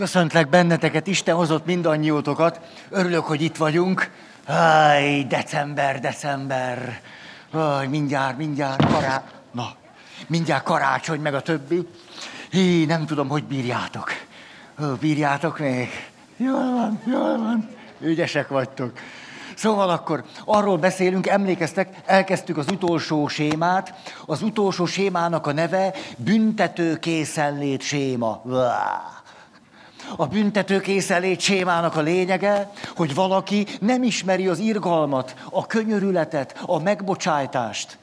Köszöntlek benneteket, Isten hozott mindannyiótokat. Örülök, hogy itt vagyunk. Háj, december, december. Háj, mindjárt, mindjárt, kará... Na, mindjárt karácsony, meg a többi. Hí, nem tudom, hogy bírjátok. Bírjátok még? Jól van, jól van. Ügyesek vagytok. Szóval akkor arról beszélünk, emlékeztek, elkezdtük az utolsó sémát. Az utolsó sémának a neve büntető készenlét séma. A büntető készenlét sémának a lényege, hogy valaki nem ismeri az irgalmat, a könyörületet, a megbocsájtást,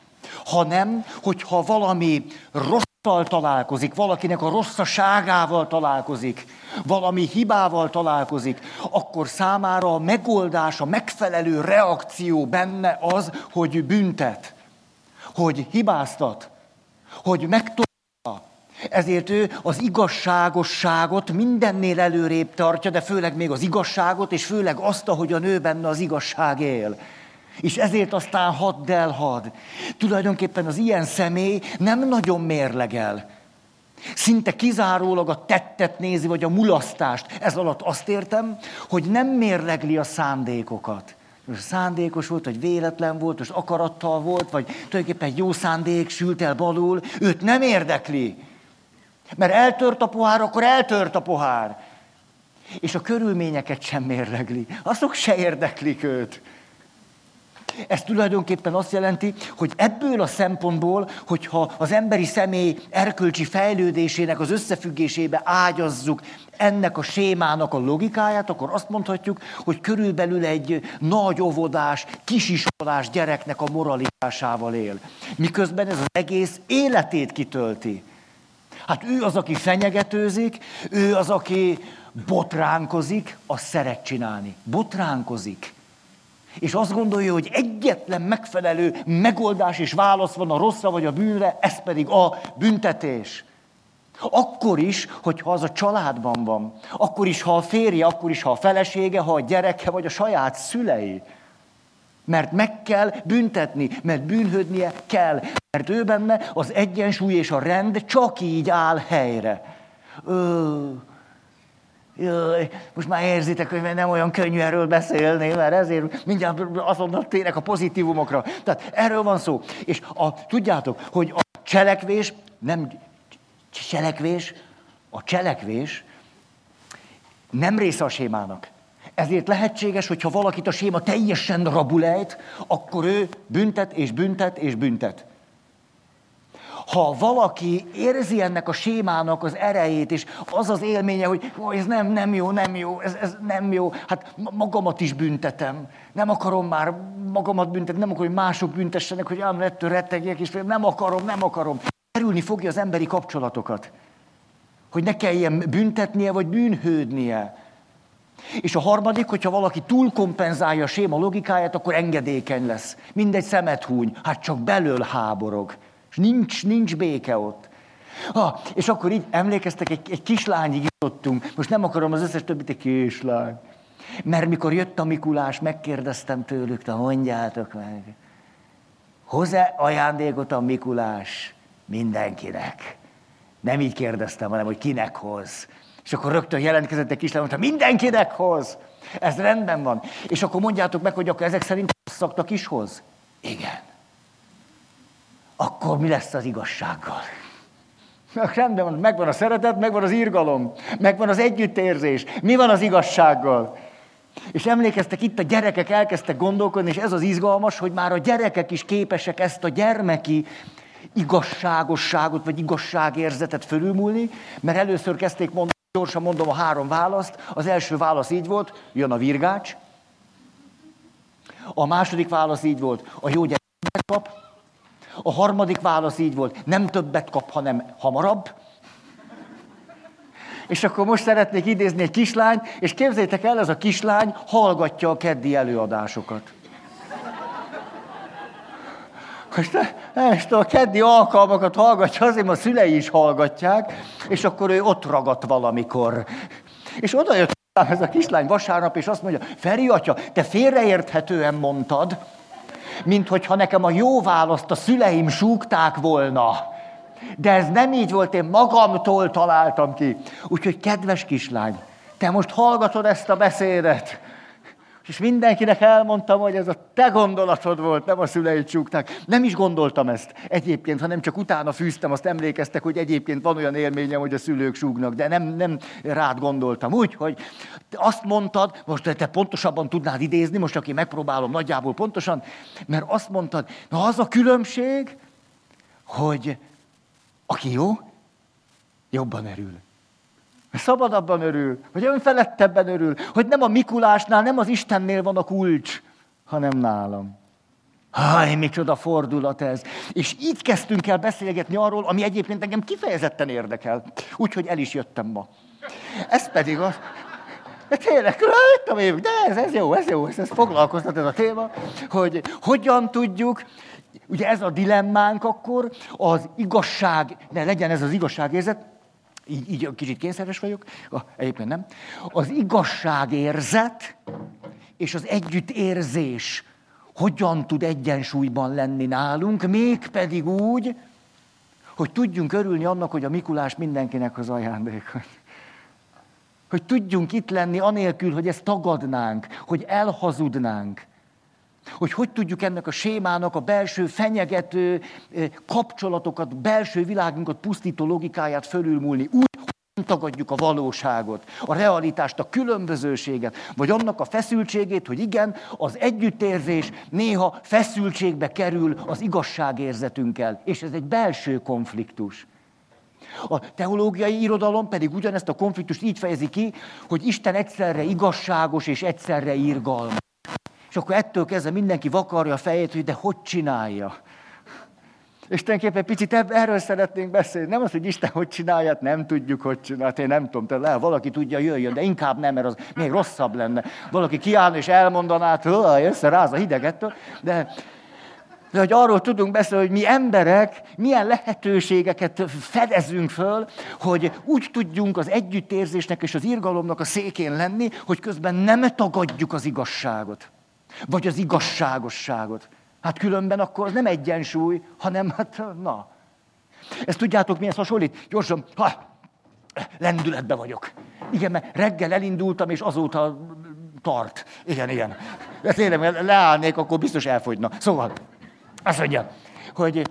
hanem, hogyha valami rossz találkozik, valakinek a rosszaságával találkozik, valami hibával találkozik, akkor számára a megoldás, a megfelelő reakció benne az, hogy büntet, hogy hibáztat, hogy megtolja. Ezért ő az igazságosságot mindennél előrébb tartja, de főleg még az igazságot, és főleg azt, ahogy a nő benne az igazság él. És ezért aztán hadd elhad. Tulajdonképpen az ilyen személy nem nagyon mérlegel. Szinte kizárólag a tettet nézi, vagy a mulasztást. Ez alatt azt értem, hogy nem mérlegli a szándékokat. Most szándékos volt, vagy véletlen volt, most akarattal volt, vagy tulajdonképpen egy jó szándék sült el balul. Őt nem érdekli. Mert eltört a pohár, akkor eltört a pohár. És a körülményeket sem mérlegli. Azok se érdeklik őt. Ez tulajdonképpen azt jelenti, hogy ebből a szempontból, hogyha az emberi személy erkölcsi fejlődésének az összefüggésébe ágyazzuk ennek a sémának a logikáját, akkor azt mondhatjuk, hogy körülbelül egy nagy óvodás, kisiskolás gyereknek a moralitásával él. Miközben ez az egész életét kitölti. Hát ő az, aki fenyegetőzik, ő az, aki botránkozik, azt szeret csinálni. Botránkozik és azt gondolja, hogy egyetlen megfelelő megoldás és válasz van a rosszra vagy a bűnre, ez pedig a büntetés. Akkor is, hogyha az a családban van, akkor is, ha a férje, akkor is, ha a felesége, ha a gyereke, vagy a saját szülei. Mert meg kell büntetni, mert bűnhődnie kell. Mert ő benne az egyensúly és a rend csak így áll helyre. Ö, Jaj, most már érzitek, hogy nem olyan könnyű erről beszélni, mert ezért mindjárt azonnal tényleg a pozitívumokra. Tehát erről van szó. És a, tudjátok, hogy a cselekvés, nem cselekvés, a cselekvés nem része a sémának. Ezért lehetséges, hogyha valakit a séma teljesen rabulejt, akkor ő büntet és büntet és büntet ha valaki érzi ennek a sémának az erejét, és az az élménye, hogy ó, ez nem, nem jó, nem jó, ez, ez nem jó, hát magamat is büntetem. Nem akarom már magamat büntetni, nem akarom, hogy mások büntessenek, hogy ám ettől rettegjek, és nem akarom, nem akarom. Kerülni fogja az emberi kapcsolatokat. Hogy ne kelljen büntetnie, vagy bűnhődnie. És a harmadik, hogyha valaki túl kompenzálja a séma logikáját, akkor engedékeny lesz. Mindegy szemet húny, hát csak belől háborog. Nincs, nincs béke ott. Ha, és akkor így emlékeztek, egy, egy kislányig jutottunk. Most nem akarom az összes többit, egy kislány. Mert mikor jött a Mikulás, megkérdeztem tőlük, te mondjátok meg. Hoz-e ajándékot a Mikulás mindenkinek? Nem így kérdeztem, hanem hogy kinek hoz. És akkor rögtön jelentkezett egy kislány, mondta, mindenkinek hoz. Ez rendben van. És akkor mondjátok meg, hogy akkor ezek szerint szaktak is hoz? Igen akkor mi lesz az igazsággal? Rendben van, megvan a szeretet, megvan az írgalom, megvan az együttérzés. Mi van az igazsággal? És emlékeztek, itt a gyerekek elkezdtek gondolkodni, és ez az izgalmas, hogy már a gyerekek is képesek ezt a gyermeki igazságosságot, vagy igazságérzetet fölülmúlni, mert először kezdték mondani, gyorsan mondom a három választ. Az első válasz így volt, jön a virgács. A második válasz így volt, a jó gyerek kap. A harmadik válasz így volt, nem többet kap, hanem hamarabb. És akkor most szeretnék idézni egy kislány, és képzeljétek el, ez a kislány hallgatja a keddi előadásokat. Most ezt a keddi alkalmakat hallgatja, azért a szülei is hallgatják, és akkor ő ott ragadt valamikor. És oda jött ez a kislány vasárnap, és azt mondja, Feri atya, te félreérthetően mondtad, mint hogyha nekem a jó választ a szüleim súgták volna. De ez nem így volt, én magamtól találtam ki. Úgyhogy kedves kislány, te most hallgatod ezt a beszédet, és mindenkinek elmondtam, hogy ez a te gondolatod volt, nem a szüleid csúgták. Nem is gondoltam ezt egyébként, hanem csak utána fűztem, azt emlékeztek, hogy egyébként van olyan élményem, hogy a szülők súgnak, de nem, nem rád gondoltam. Úgy, hogy azt mondtad, most te pontosabban tudnád idézni, most én megpróbálom nagyjából pontosan, mert azt mondtad, na az a különbség, hogy aki jó, jobban erül szabadabban örül, hogy önfelettebben örül, hogy nem a Mikulásnál, nem az Istennél van a kulcs, hanem nálam. Háj, micsoda fordulat ez. És így kezdtünk el beszélgetni arról, ami egyébként engem kifejezetten érdekel. Úgyhogy el is jöttem ma. Ez pedig az... De tényleg, rajtam én, de ez, ez jó, ez jó, ez, ez foglalkoztat ez a téma, hogy hogyan tudjuk, ugye ez a dilemmánk akkor, az igazság, ne legyen ez az igazságérzet, így, így kicsit kényszeres vagyok, egyébként nem. Az igazságérzet és az együttérzés hogyan tud egyensúlyban lenni nálunk, mégpedig úgy, hogy tudjunk örülni annak, hogy a Mikulás mindenkinek az ajándéka. Hogy tudjunk itt lenni anélkül, hogy ezt tagadnánk, hogy elhazudnánk. Hogy hogy tudjuk ennek a sémának a belső fenyegető kapcsolatokat, belső világunkat pusztító logikáját fölülmúlni. Úgy, nem tagadjuk a valóságot, a realitást, a különbözőséget, vagy annak a feszültségét, hogy igen, az együttérzés néha feszültségbe kerül az igazságérzetünkkel, és ez egy belső konfliktus. A teológiai irodalom pedig ugyanezt a konfliktust így fejezi ki, hogy Isten egyszerre igazságos és egyszerre irgalmas. És akkor ettől kezdve mindenki vakarja a fejét, hogy de hogy csinálja. És tulajdonképpen picit erről szeretnénk beszélni. Nem az, hogy Isten hogy csinálja, hát nem tudjuk, hogy csinálja. Hát én nem tudom, te le, valaki tudja, jöjjön, de inkább nem, mert az még rosszabb lenne. Valaki kiállna és elmondaná, hogy összeráz a hidegettől, de, de hogy arról tudunk beszélni, hogy mi emberek milyen lehetőségeket fedezünk föl, hogy úgy tudjunk az együttérzésnek és az irgalomnak a székén lenni, hogy közben nem tagadjuk az igazságot. Vagy az igazságosságot. Hát különben akkor nem egyensúly, hanem hát na. Ezt tudjátok, mihez hasonlít? Gyorsan, ha, lendületbe vagyok. Igen, mert reggel elindultam, és azóta tart. Igen, igen. De tényleg, leállnék, akkor biztos elfogyna. Szóval, azt mondja, hogy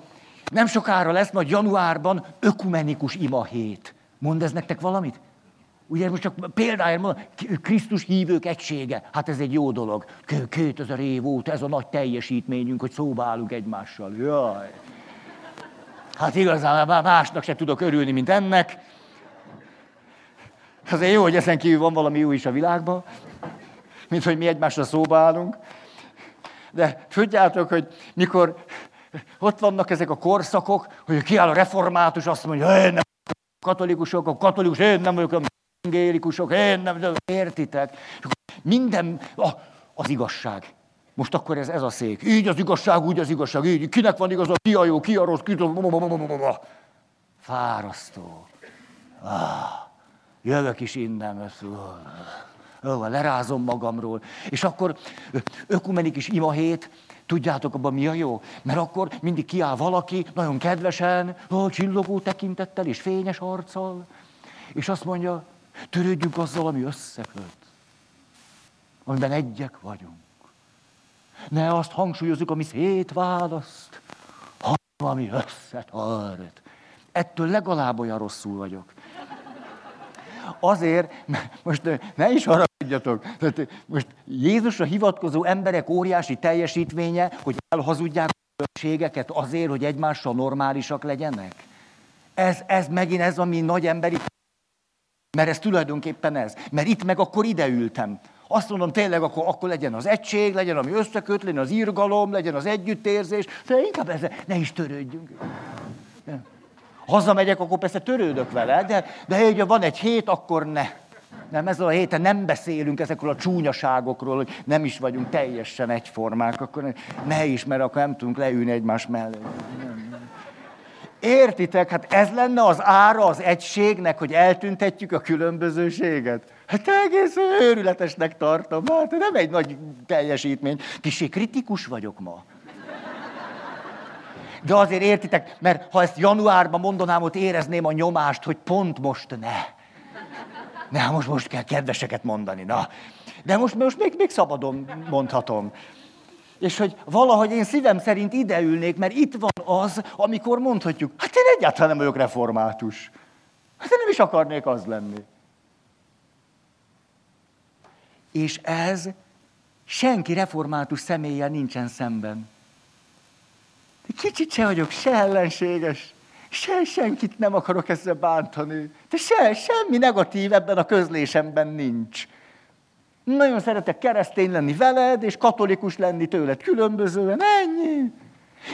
nem sokára lesz majd januárban ökumenikus ima hét. Mond ez nektek valamit? Ugye most csak például mondom, Krisztus hívők egysége, hát ez egy jó dolog. 2000 év óta ez a nagy teljesítményünk, hogy szóba állunk egymással. Jaj. Hát igazán már másnak se tudok örülni, mint ennek. Azért jó, hogy ezen kívül van valami jó is a világban, mint hogy mi egymásra szóba állunk. De tudjátok, hogy mikor ott vannak ezek a korszakok, hogy kiáll a református, azt mondja, én nem katolikusok, a katolikus, én nem vagyok evangélikusok, én nem, értitek? Minden, a, az igazság. Most akkor ez, ez a szék. Így az igazság, úgy az igazság, így. Kinek van igaza, ki a jó, ki a rossz, ki a... Fárasztó. Ah, jövök is innen, Ó, lerázom magamról. És akkor ökumenik is ima hét, tudjátok abban mi a jó? Mert akkor mindig kiáll valaki, nagyon kedvesen, ó, csillogó tekintettel és fényes arccal, és azt mondja, Törődjünk azzal, ami összeköt, amiben egyek vagyunk. Ne azt hangsúlyozzuk, ami szétválaszt, hanem ami összetart. Ettől legalább olyan rosszul vagyok. Azért, most ne is haragudjatok, most Jézusra hivatkozó emberek óriási teljesítménye, hogy elhazudják a különbségeket azért, hogy egymással normálisak legyenek. Ez, ez megint ez, ami nagy emberi mert ez tulajdonképpen ez. Mert itt meg akkor ide ültem. Azt mondom, tényleg akkor, akkor legyen az egység, legyen ami összeköt, legyen az irgalom, legyen az együttérzés, de inkább ezzel ne is törődjünk. Hazamegyek, akkor persze törődök vele, de, de hogyha van egy hét, akkor ne. Nem, ez a héten nem beszélünk ezekről a csúnyaságokról, hogy nem is vagyunk teljesen egyformák, akkor ne, ne is, mert akkor nem tudunk leülni egymás mellé. Nem. Értitek? Hát ez lenne az ára az egységnek, hogy eltüntetjük a különbözőséget. Hát egész őrületesnek tartom. Hát nem egy nagy teljesítmény. Kicsi kritikus vagyok ma. De azért értitek, mert ha ezt januárban mondanám, ott érezném a nyomást, hogy pont most ne. Ne, most, most kell kedveseket mondani, na. De most, most még, még szabadon mondhatom. És hogy valahogy én szívem szerint ideülnék, mert itt van az, amikor mondhatjuk, hát én egyáltalán nem vagyok református. Hát én nem is akarnék az lenni. És ez senki református személlyel nincsen szemben. Kicsit se vagyok se ellenséges, se senkit nem akarok ezzel bántani. De se, semmi negatív ebben a közlésemben nincs. Nagyon szeretek keresztény lenni veled, és katolikus lenni tőled különbözően, ennyi.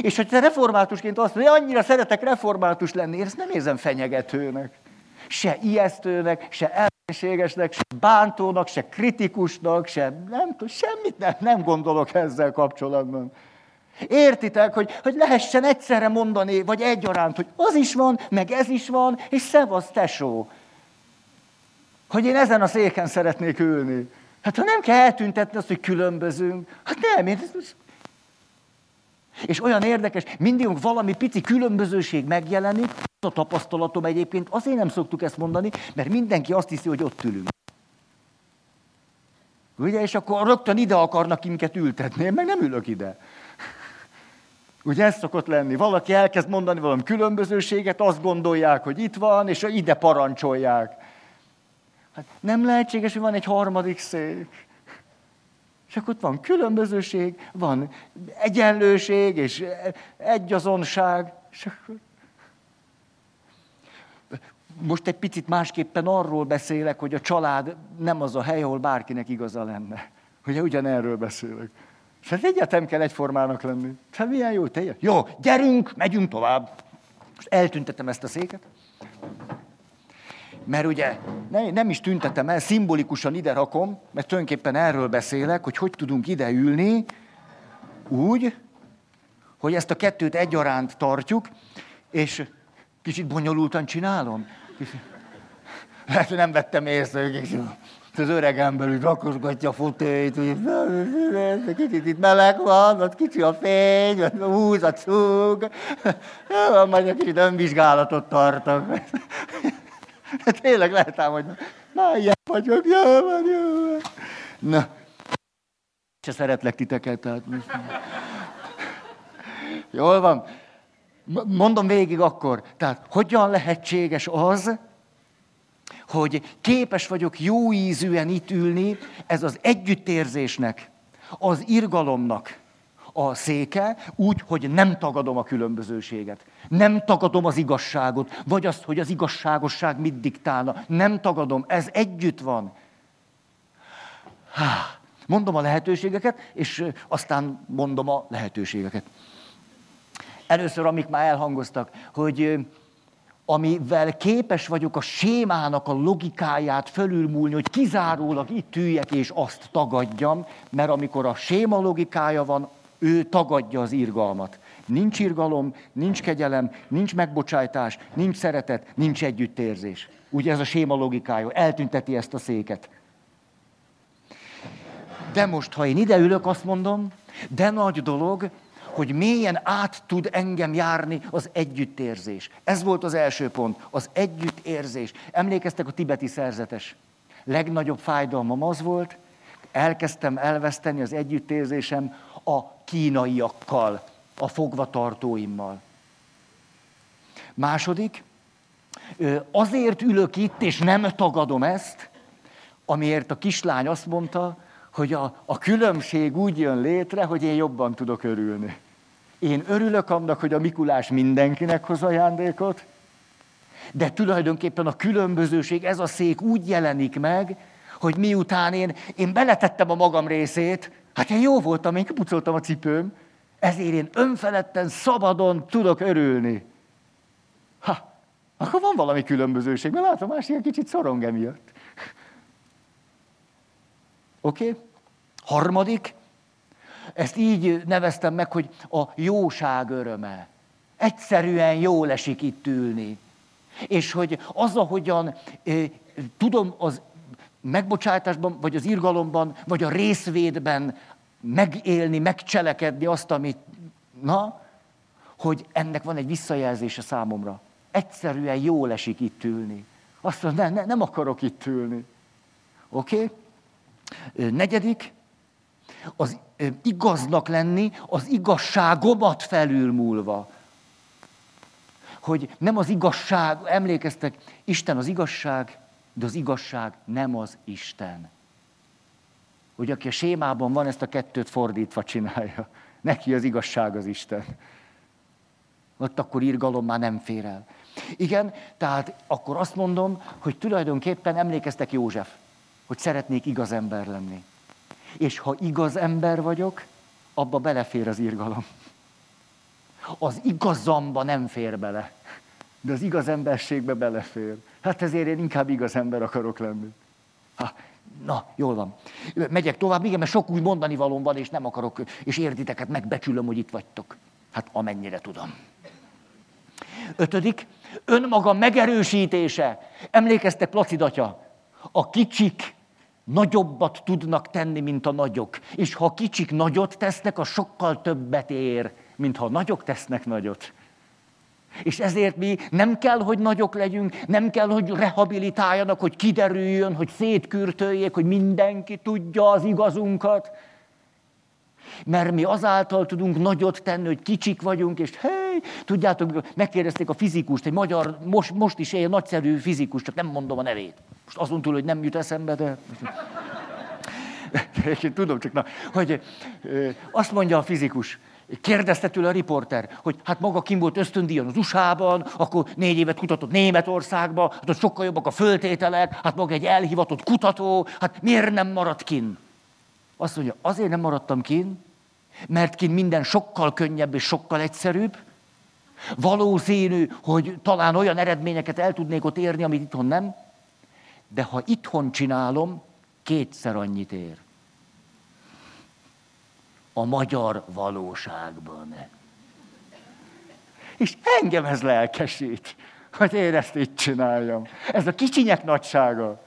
És hogy te reformátusként azt mondod, hogy annyira szeretek református lenni, én ezt nem érzem fenyegetőnek. Se ijesztőnek, se ellenségesnek, se bántónak, se kritikusnak, se nem tudom, semmit nem, nem gondolok ezzel kapcsolatban. Értitek, hogy, hogy lehessen egyszerre mondani, vagy egyaránt, hogy az is van, meg ez is van, és szevasz tesó. Hogy én ezen a széken szeretnék ülni. Hát ha nem kell eltüntetni azt, hogy különbözünk, hát nem, én ezt... És olyan érdekes, mindig valami pici különbözőség megjelenik, a tapasztalatom egyébként, azért nem szoktuk ezt mondani, mert mindenki azt hiszi, hogy ott ülünk. Ugye, és akkor rögtön ide akarnak minket ültetni, én meg nem ülök ide. Ugye ez szokott lenni. Valaki elkezd mondani valami különbözőséget, azt gondolják, hogy itt van, és ide parancsolják. Hát nem lehetséges, hogy van egy harmadik szék. És akkor ott van különbözőség, van egyenlőség és egyazonság. És akkor... Most egy picit másképpen arról beszélek, hogy a család nem az a hely, ahol bárkinek igaza lenne. Ugye ugyanerről beszélek. És hát egyáltalán kell egyformának lenni. Hát milyen jó, te Jó, gyerünk, megyünk tovább. Most eltüntetem ezt a széket. Mert ugye ne, nem is tüntetem el, szimbolikusan ide rakom, mert tulajdonképpen erről beszélek, hogy hogy tudunk ide ülni úgy, hogy ezt a kettőt egyaránt tartjuk, és kicsit bonyolultan csinálom. Kicsit... Lehet, hogy nem vettem észre, hogy az öreg ember úgy rakosgatja a fotélyt, hogy kicsit itt meleg van, ott kicsi a fény, ott húz a cúg. Majd egy kicsit önvizsgálatot tartok. Tényleg lehet ám, hogy na, ilyen vagyok, jó van, jó van. Na, se szeretlek titeket, tehát Jól van. Mondom végig akkor. Tehát hogyan lehetséges az, hogy képes vagyok jó ízűen itt ülni, ez az együttérzésnek, az irgalomnak a széke, úgy, hogy nem tagadom a különbözőséget. Nem tagadom az igazságot, vagy azt, hogy az igazságosság mit diktálna. Nem tagadom, ez együtt van. Mondom a lehetőségeket, és aztán mondom a lehetőségeket. Először, amik már elhangoztak, hogy amivel képes vagyok a sémának a logikáját fölülmúlni, hogy kizárólag itt üljek és azt tagadjam, mert amikor a séma logikája van, ő tagadja az irgalmat. Nincs irgalom, nincs kegyelem, nincs megbocsájtás, nincs szeretet, nincs együttérzés. Ugye ez a séma logikája, eltünteti ezt a széket. De most, ha én ide ülök, azt mondom, de nagy dolog, hogy mélyen át tud engem járni az együttérzés. Ez volt az első pont, az együttérzés. Emlékeztek a tibeti szerzetes? Legnagyobb fájdalmam az volt, elkezdtem elveszteni az együttérzésem a kínaiakkal, a fogvatartóimmal. Második, azért ülök itt, és nem tagadom ezt, amiért a kislány azt mondta, hogy a, a különbség úgy jön létre, hogy én jobban tudok örülni. Én örülök annak, hogy a Mikulás mindenkinek hoz ajándékot, de tulajdonképpen a különbözőség, ez a szék úgy jelenik meg, hogy miután én, én beletettem a magam részét, hát én jó voltam, én kipucoltam a cipőm, ezért én önfeledten, szabadon tudok örülni. Ha, akkor van valami különbözőség, mert látom, más ilyen kicsit szorong emiatt. Oké? Okay? Harmadik, ezt így neveztem meg, hogy a jóság öröme. Egyszerűen jól esik itt ülni. És hogy az, ahogyan eh, tudom az megbocsátásban, vagy az irgalomban, vagy a részvédben megélni, megcselekedni azt, amit, na, hogy ennek van egy visszajelzése számomra. Egyszerűen jól esik itt ülni. Azt mondja, ne, ne, nem akarok itt ülni. Oké? Okay? Negyedik, az igaznak lenni, az igazságomat felülmúlva. Hogy nem az igazság, emlékeztek, Isten az igazság, de az igazság nem az Isten. Hogy aki a sémában van, ezt a kettőt fordítva csinálja. Neki az igazság az Isten. Ott akkor írgalom már nem fér el. Igen, tehát akkor azt mondom, hogy tulajdonképpen emlékeztek József, hogy szeretnék igaz ember lenni. És ha igaz ember vagyok, abba belefér az írgalom. Az igazamba nem fér bele, de az igaz emberségbe belefér. Hát ezért én inkább igaz ember akarok lenni. Ha, na, jól van. Megyek tovább, igen, mert sok új mondani valóm van, és nem akarok, és értiteket megbecsülöm, hogy itt vagytok. Hát amennyire tudom. Ötödik, önmaga megerősítése. Emlékeztek, Placid atya, a kicsik nagyobbat tudnak tenni, mint a nagyok. És ha a kicsik nagyot tesznek, a sokkal többet ér, mint ha nagyok tesznek nagyot. És ezért mi nem kell, hogy nagyok legyünk, nem kell, hogy rehabilitáljanak, hogy kiderüljön, hogy szétkürtöljék, hogy mindenki tudja az igazunkat. Mert mi azáltal tudunk nagyot tenni, hogy kicsik vagyunk, és hely, tudjátok, megkérdezték a fizikust, egy magyar, most, most is él nagyszerű fizikus, csak nem mondom a nevét. Most azon túl, hogy nem jut eszembe, de... Én tudom, csak na, hogy azt mondja a fizikus, Kérdezte tőle a riporter, hogy hát maga kim volt ösztöndíjon az USA-ban, akkor négy évet kutatott Németországba, hát ott sokkal jobbak a föltételek, hát maga egy elhivatott kutató, hát miért nem maradt kin? Azt mondja, azért nem maradtam kin, mert kin minden sokkal könnyebb és sokkal egyszerűbb. Valószínű, hogy talán olyan eredményeket el tudnék ott érni, amit itthon nem. De ha itthon csinálom, kétszer annyit ér a magyar valóságban. És engem ez lelkesít, hogy én ezt így csináljam. Ez a kicsinyek nagysága.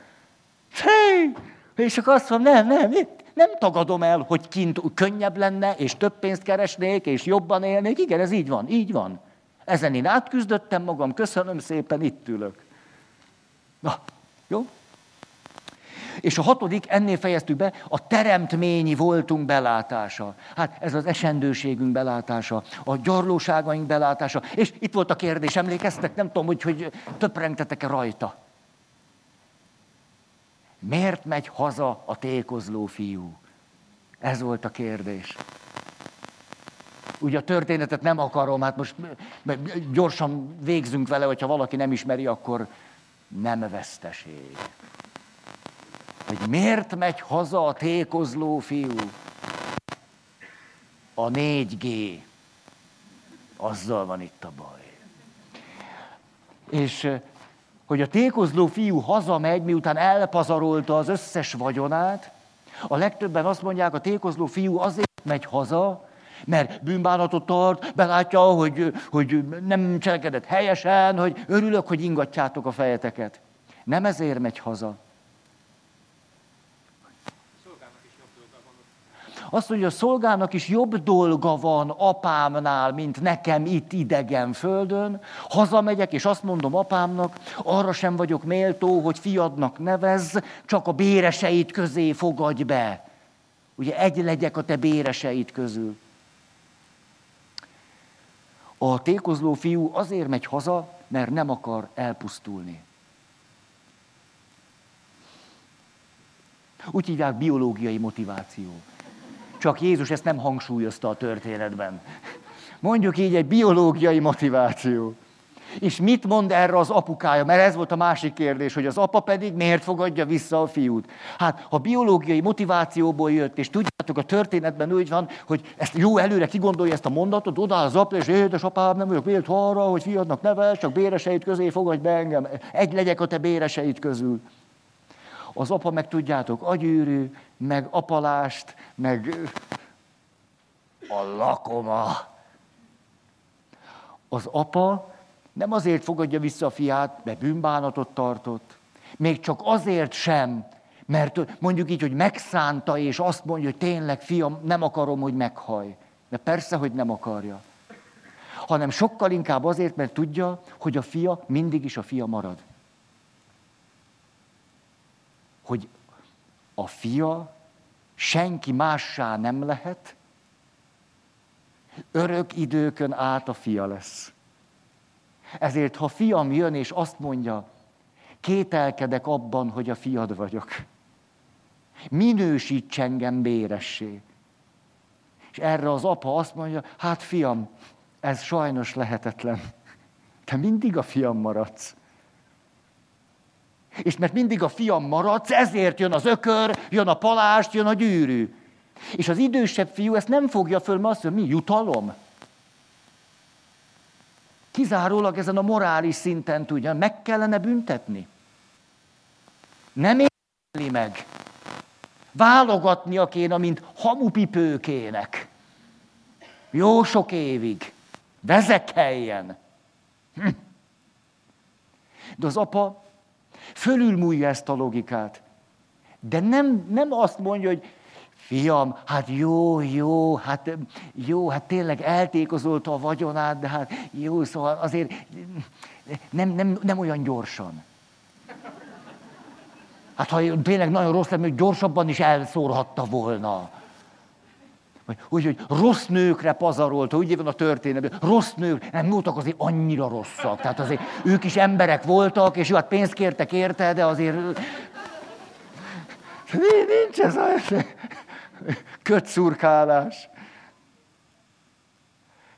Hé! És csak azt mondom, nem, nem, nem tagadom el, hogy kint könnyebb lenne, és több pénzt keresnék, és jobban élnék. Igen, ez így van, így van. Ezen én átküzdöttem magam, köszönöm szépen, itt ülök. Na, jó? És a hatodik, ennél fejeztük be, a teremtményi voltunk belátása. Hát ez az esendőségünk belátása, a gyarlóságaink belátása. És itt volt a kérdés, emlékeztek? Nem tudom, hogy, hogy töprengtetek-e rajta. Miért megy haza a tékozló fiú? Ez volt a kérdés. Ugye a történetet nem akarom, hát most gyorsan végzünk vele, hogyha valaki nem ismeri, akkor nem veszteség hogy miért megy haza a tékozló fiú. A 4G. Azzal van itt a baj. És hogy a tékozló fiú hazamegy, miután elpazarolta az összes vagyonát, a legtöbben azt mondják, a tékozló fiú azért megy haza, mert bűnbánatot tart, belátja, hogy, hogy nem cselekedett helyesen, hogy örülök, hogy ingatjátok a fejeteket. Nem ezért megy haza, Azt mondja, a szolgának is jobb dolga van apámnál, mint nekem itt idegen földön. Hazamegyek, és azt mondom apámnak, arra sem vagyok méltó, hogy fiadnak nevez, csak a béreseit közé fogadj be. Ugye egy legyek a te béreseit közül. A tékozló fiú azért megy haza, mert nem akar elpusztulni. Úgy hívják biológiai motiváció. Csak Jézus ezt nem hangsúlyozta a történetben. Mondjuk így egy biológiai motiváció. És mit mond erre az apukája? Mert ez volt a másik kérdés, hogy az apa pedig miért fogadja vissza a fiút. Hát, ha biológiai motivációból jött, és tudjátok, a történetben úgy van, hogy ezt jó előre kigondolja ezt a mondatot, odáll az apa, és édesapám, nem vagyok vélt arra, hogy fiadnak nevel, csak béreseit közé fogadj be engem. Egy legyek a te béreseit közül. Az apa meg tudjátok, agyűrű, meg apalást, meg a lakoma. Az apa nem azért fogadja vissza a fiát, mert bűnbánatot tartott, még csak azért sem, mert mondjuk így, hogy megszánta, és azt mondja, hogy tényleg, fiam, nem akarom, hogy meghaj. De persze, hogy nem akarja. hanem sokkal inkább azért, mert tudja, hogy a fia mindig is a fia marad. Hogy a fia senki mássá nem lehet, örök időkön át a fia lesz. Ezért, ha fiam jön és azt mondja, kételkedek abban, hogy a fiad vagyok, minősíts engem béressé. És erre az apa azt mondja, hát fiam, ez sajnos lehetetlen. Te mindig a fiam maradsz. És mert mindig a fiam maradsz, ezért jön az ökör, jön a palást, jön a gyűrű. És az idősebb fiú ezt nem fogja föl, mert azt mondja, mi jutalom? Kizárólag ezen a morális szinten tudja, meg kellene büntetni. Nem érli meg. Válogatnia kéne, mint hamupipőkének. Jó sok évig. Vezekeljen. Hm. De az apa fölülmúlja ezt a logikát. De nem, nem azt mondja, hogy fiam, hát jó, jó, hát jó, hát tényleg eltékozolta a vagyonát, de hát jó, szóval azért nem, nem, nem olyan gyorsan. Hát ha tényleg nagyon rossz lenne, hogy gyorsabban is elszórhatta volna. Úgy, hogy rossz nőkre pazarolta, úgy van a történet, rossz nők, nem voltak azért annyira rosszak. Tehát azért ők is emberek voltak, és jó, hát pénzt kértek érte, de azért... Nincs ez a kötszurkálás.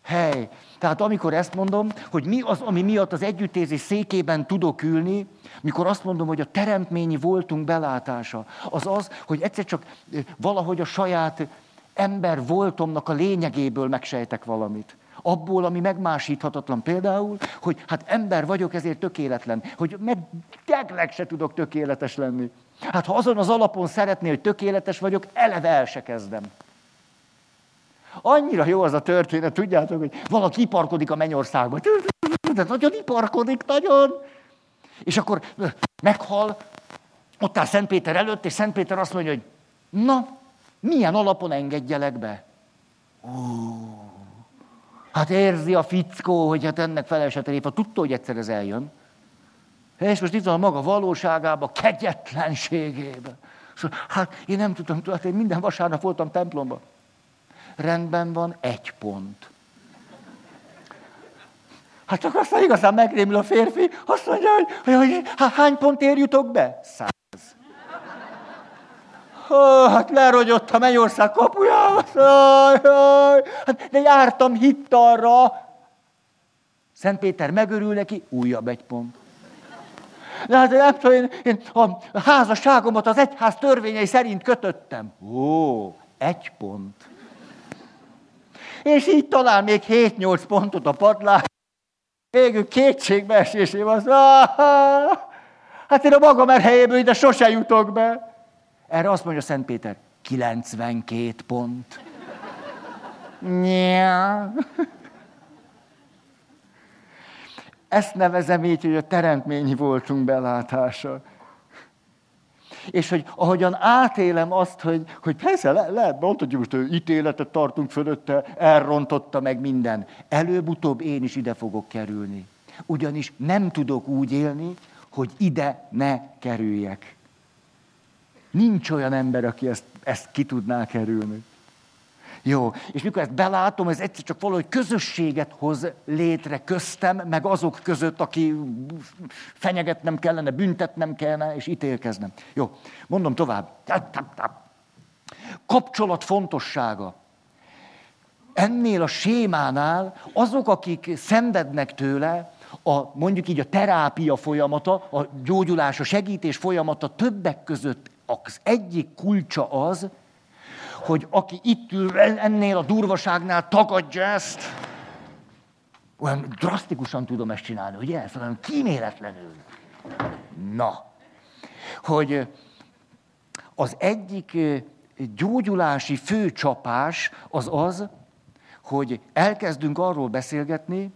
Hely, tehát amikor ezt mondom, hogy mi az, ami miatt az együttérzés székében tudok ülni, mikor azt mondom, hogy a teremtményi voltunk belátása, az az, hogy egyszer csak valahogy a saját ember voltomnak a lényegéből megsejtek valamit. Abból, ami megmásíthatatlan például, hogy hát ember vagyok, ezért tökéletlen. Hogy meg tegleg se tudok tökéletes lenni. Hát ha azon az alapon szeretné, hogy tökéletes vagyok, eleve el se kezdem. Annyira jó az a történet, tudjátok, hogy valaki iparkodik a mennyországba. De nagyon iparkodik, nagyon. És akkor meghal, ott áll Szent Péter előtt, és Szent Péter azt mondja, hogy na, milyen alapon engedjelek be? Ó, hát érzi a fickó, hogy hát ennek felesett a tudta, hogy egyszer ez eljön. És most itt van a maga valóságába, kegyetlenségébe. Szóval, hát én nem tudtam, tudod, én minden vasárnap voltam templomban. Rendben van, egy pont. Hát csak aztán igazán megrémül a férfi, azt mondja, hogy, hogy, hogy hány pont jutok be? Száz. Hát lerogyott a mennyország kapujába. Hát, de jártam hittalra. Szent Péter megörül neki, újabb egy pont. De hát nem tudom, én, én a házasságomat az egyház törvényei szerint kötöttem. Ó, egy pont. És így talál még 7-8 pontot a padlás. Végül kétségbeesésében az, hát én a magam erhelyéből ide sose jutok be. Erre azt mondja Szent Péter, 92 pont. Nyá. Ezt nevezem így, hogy a teremtményi voltunk belátása. És hogy ahogyan átélem azt, hogy, hogy persze le, lehet, mondhatjuk hogy ítéletet tartunk fölötte, elrontotta meg minden. Előbb-utóbb én is ide fogok kerülni. Ugyanis nem tudok úgy élni, hogy ide ne kerüljek. Nincs olyan ember, aki ezt, ezt ki tudná kerülni. Jó, és mikor ezt belátom, ez egyszer csak valahogy közösséget hoz létre köztem, meg azok között, aki fenyegetnem kellene, büntetnem kellene, és ítélkeznem. Jó, mondom tovább. Kapcsolat fontossága. Ennél a sémánál azok, akik szenvednek tőle, a, mondjuk így a terápia folyamata, a gyógyulás, a segítés folyamata többek között az egyik kulcsa az, hogy aki itt ül ennél a durvaságnál tagadja ezt, olyan drasztikusan tudom ezt csinálni, ugye? Ez olyan kíméletlenül. Na, hogy az egyik gyógyulási főcsapás az az, hogy elkezdünk arról beszélgetni,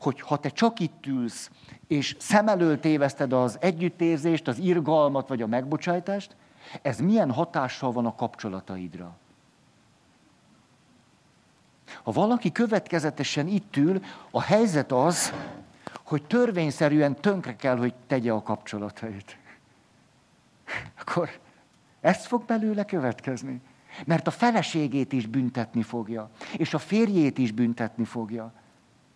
hogy ha te csak itt ülsz, és szem elől téveszted az együttérzést, az irgalmat vagy a megbocsájtást, ez milyen hatással van a kapcsolataidra. Ha valaki következetesen itt ül, a helyzet az, hogy törvényszerűen tönkre kell, hogy tegye a kapcsolatait. Akkor ez fog belőle következni. Mert a feleségét is büntetni fogja, és a férjét is büntetni fogja.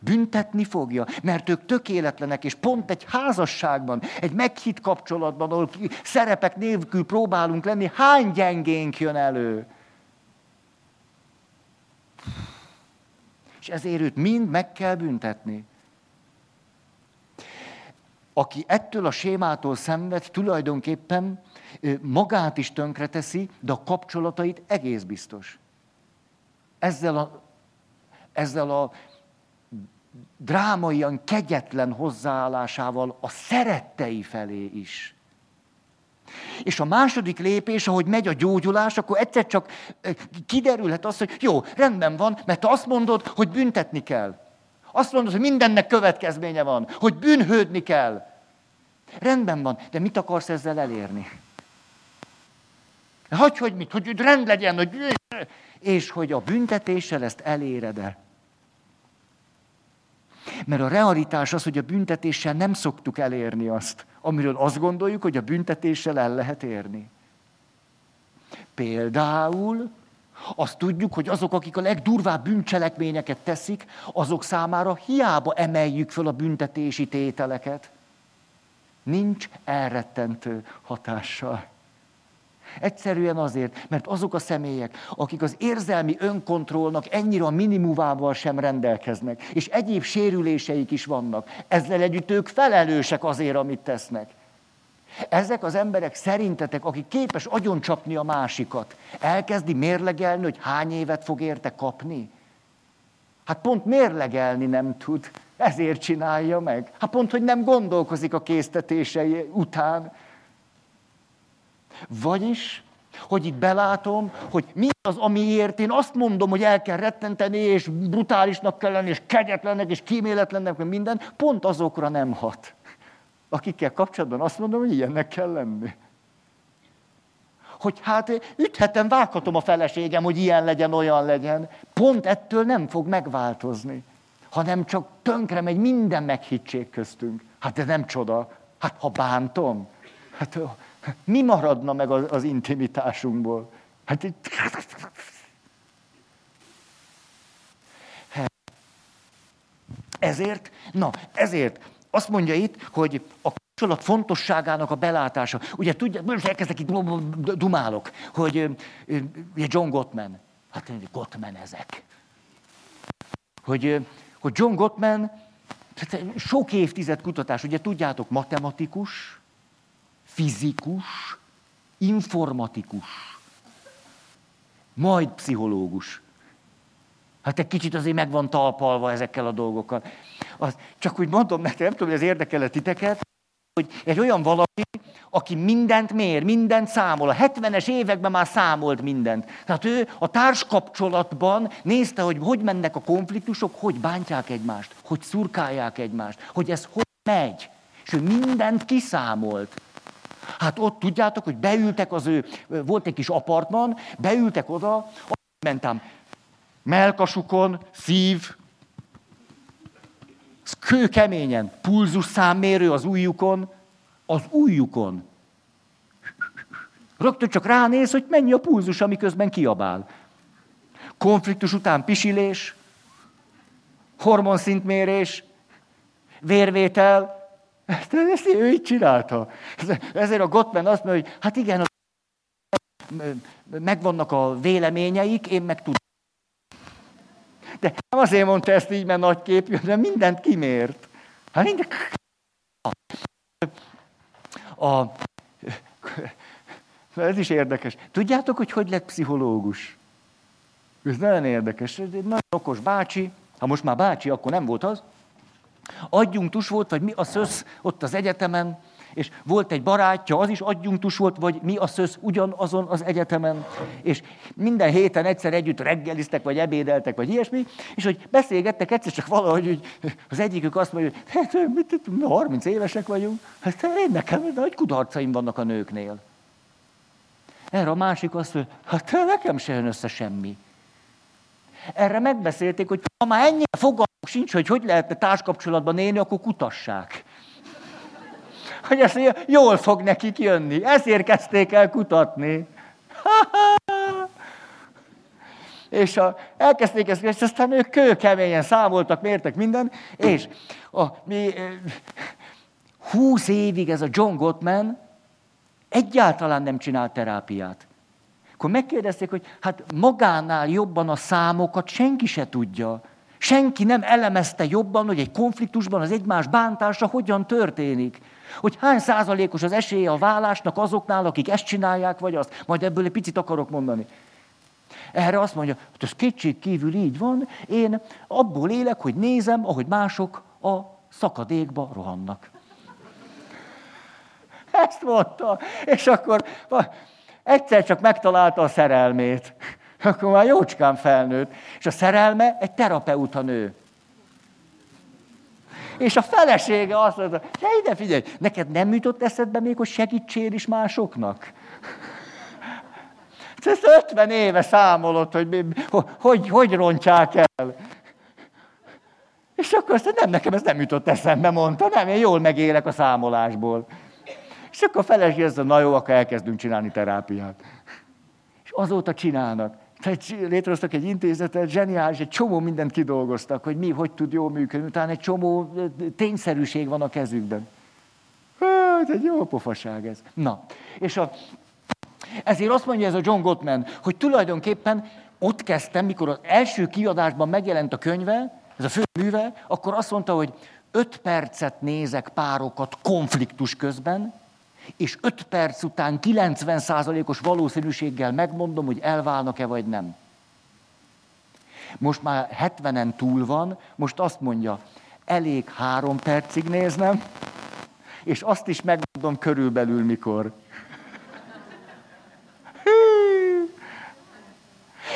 Büntetni fogja, mert ők tökéletlenek, és pont egy házasságban, egy meghitt kapcsolatban, ahol szerepek nélkül próbálunk lenni, hány gyengénk jön elő. És ezért őt mind meg kell büntetni. Aki ettől a sémától szenved, tulajdonképpen magát is tönkreteszi, de a kapcsolatait egész biztos. Ezzel a, ezzel a drámaian kegyetlen hozzáállásával a szerettei felé is. És a második lépés, ahogy megy a gyógyulás, akkor egyszer csak kiderülhet az, hogy jó, rendben van, mert te azt mondod, hogy büntetni kell. Azt mondod, hogy mindennek következménye van, hogy bűnhődni kell. Rendben van, de mit akarsz ezzel elérni? Hogy, hogy mit? Hogy rend legyen, hogy... És hogy a büntetéssel ezt eléred -e. Mert a realitás az, hogy a büntetéssel nem szoktuk elérni azt, amiről azt gondoljuk, hogy a büntetéssel el lehet érni. Például azt tudjuk, hogy azok, akik a legdurvább bűncselekményeket teszik, azok számára hiába emeljük föl a büntetési tételeket. Nincs elrettentő hatással. Egyszerűen azért, mert azok a személyek, akik az érzelmi önkontrollnak ennyire a minimumával sem rendelkeznek, és egyéb sérüléseik is vannak, ezzel együtt ők felelősek azért, amit tesznek. Ezek az emberek szerintetek, akik képes agyoncsapni a másikat, elkezdi mérlegelni, hogy hány évet fog érte kapni? Hát pont mérlegelni nem tud, ezért csinálja meg. Hát pont, hogy nem gondolkozik a késztetései után. Vagyis, hogy itt belátom, hogy mi az, amiért én azt mondom, hogy el kell rettenteni, és brutálisnak kell lenni, és kegyetlennek, és kíméletlennek, meg minden, pont azokra nem hat. Akikkel kapcsolatban azt mondom, hogy ilyennek kell lenni. Hogy hát üthetem, vághatom a feleségem, hogy ilyen legyen, olyan legyen. Pont ettől nem fog megváltozni, hanem csak tönkre megy minden meghittség köztünk. Hát ez nem csoda. Hát ha bántom, hát mi maradna meg az, az intimitásunkból? Hát itt... Ezért, na, ezért azt mondja itt, hogy a kapcsolat fontosságának a belátása. Ugye tudja, most elkezdek itt dumálok, hogy John Gottman, hát Gottman ezek. Hogy, hogy John Gottman, sok évtized kutatás, ugye tudjátok, matematikus, fizikus, informatikus, majd pszichológus. Hát egy kicsit azért meg van talpalva ezekkel a dolgokkal. Az, csak úgy mondom nektek, nem tudom, hogy ez érdekel titeket, hogy egy olyan valaki, aki mindent mér, mindent számol. A 70-es években már számolt mindent. Tehát ő a társkapcsolatban nézte, hogy hogy mennek a konfliktusok, hogy bántják egymást, hogy szurkálják egymást, hogy ez hogy megy. És ő mindent kiszámolt. Hát ott tudjátok, hogy beültek az ő, volt egy kis apartman, beültek oda, mentem melkasukon, szív, kőkeményen, pulzus számmérő az ujjukon, az ujjukon. Rögtön csak ránéz, hogy mennyi a pulzus, amiközben kiabál. Konfliktus után pisilés, hormonszintmérés, vérvétel, ezt, ezt ő így csinálta. Ezért a Gottman azt mondja, hogy hát igen, megvannak a véleményeik, én meg tudom. De nem azért mondta ezt így, mert nagy képű, de mindent kimért. Hát minden... A... Ez is érdekes. Tudjátok, hogy hogy lett pszichológus? Ez nagyon érdekes. Ez egy nagyon okos bácsi. Ha most már bácsi, akkor nem volt az. Adjunktus volt, vagy mi a szösz ott az egyetemen, és volt egy barátja, az is adjunktus volt, vagy mi a szösz ugyanazon az egyetemen, és minden héten egyszer együtt reggeliztek, vagy ebédeltek, vagy ilyesmi, és hogy beszélgettek egyszer csak valahogy, hogy az egyikük azt mondja, hogy hát, mit, 30 évesek vagyunk, hát én nekem nagy kudarcaim vannak a nőknél. Erre a másik azt mondja, hát nekem se jön össze semmi. Erre megbeszélték, hogy ha már ennyi fogalmuk sincs, hogy hogy lehetne társkapcsolatban élni, akkor kutassák. Hogy ezt jól fog nekik jönni. Ezért kezdték el kutatni. és a, elkezdték ezt, és aztán ők kőkeményen számoltak, mértek minden, és a, mi, húsz évig ez a John Gottman egyáltalán nem csinált terápiát. Akkor megkérdezték, hogy hát magánál jobban a számokat senki se tudja. Senki nem elemezte jobban, hogy egy konfliktusban az egymás bántása hogyan történik. Hogy hány százalékos az esélye a vállásnak azoknál, akik ezt csinálják, vagy azt. Majd ebből egy picit akarok mondani. Erre azt mondja, hogy ez kétség kívül így van, én abból élek, hogy nézem, ahogy mások a szakadékba rohannak. Ezt mondta. És akkor egyszer csak megtalálta a szerelmét. Akkor már jócskán felnőtt. És a szerelme egy terapeuta nő. És a felesége azt mondta, hogy ide figyelj, neked nem jutott eszedbe még, hogy segítsél is másoknak? Ezt 50 éve számolott, hogy, hogy, hogy roncsák el. És akkor azt nem, nekem ez nem jutott eszembe, mondta, nem, én jól megélek a számolásból. És akkor a feleség na jó, akkor elkezdünk csinálni terápiát. És azóta csinálnak. Tehát létrehoztak egy intézetet, zseniális, egy csomó mindent kidolgoztak, hogy mi, hogy tud jól működni. Utána egy csomó tényszerűség van a kezükben. Hát, egy jó pofaság ez. Na, és a, ezért azt mondja ez a John Gottman, hogy tulajdonképpen ott kezdtem, mikor az első kiadásban megjelent a könyve, ez a fő műve, akkor azt mondta, hogy öt percet nézek párokat konfliktus közben, és öt perc után 90%-os valószínűséggel megmondom, hogy elválnak-e vagy nem. Most már 70-en túl van, most azt mondja, elég három percig néznem, és azt is megmondom körülbelül mikor.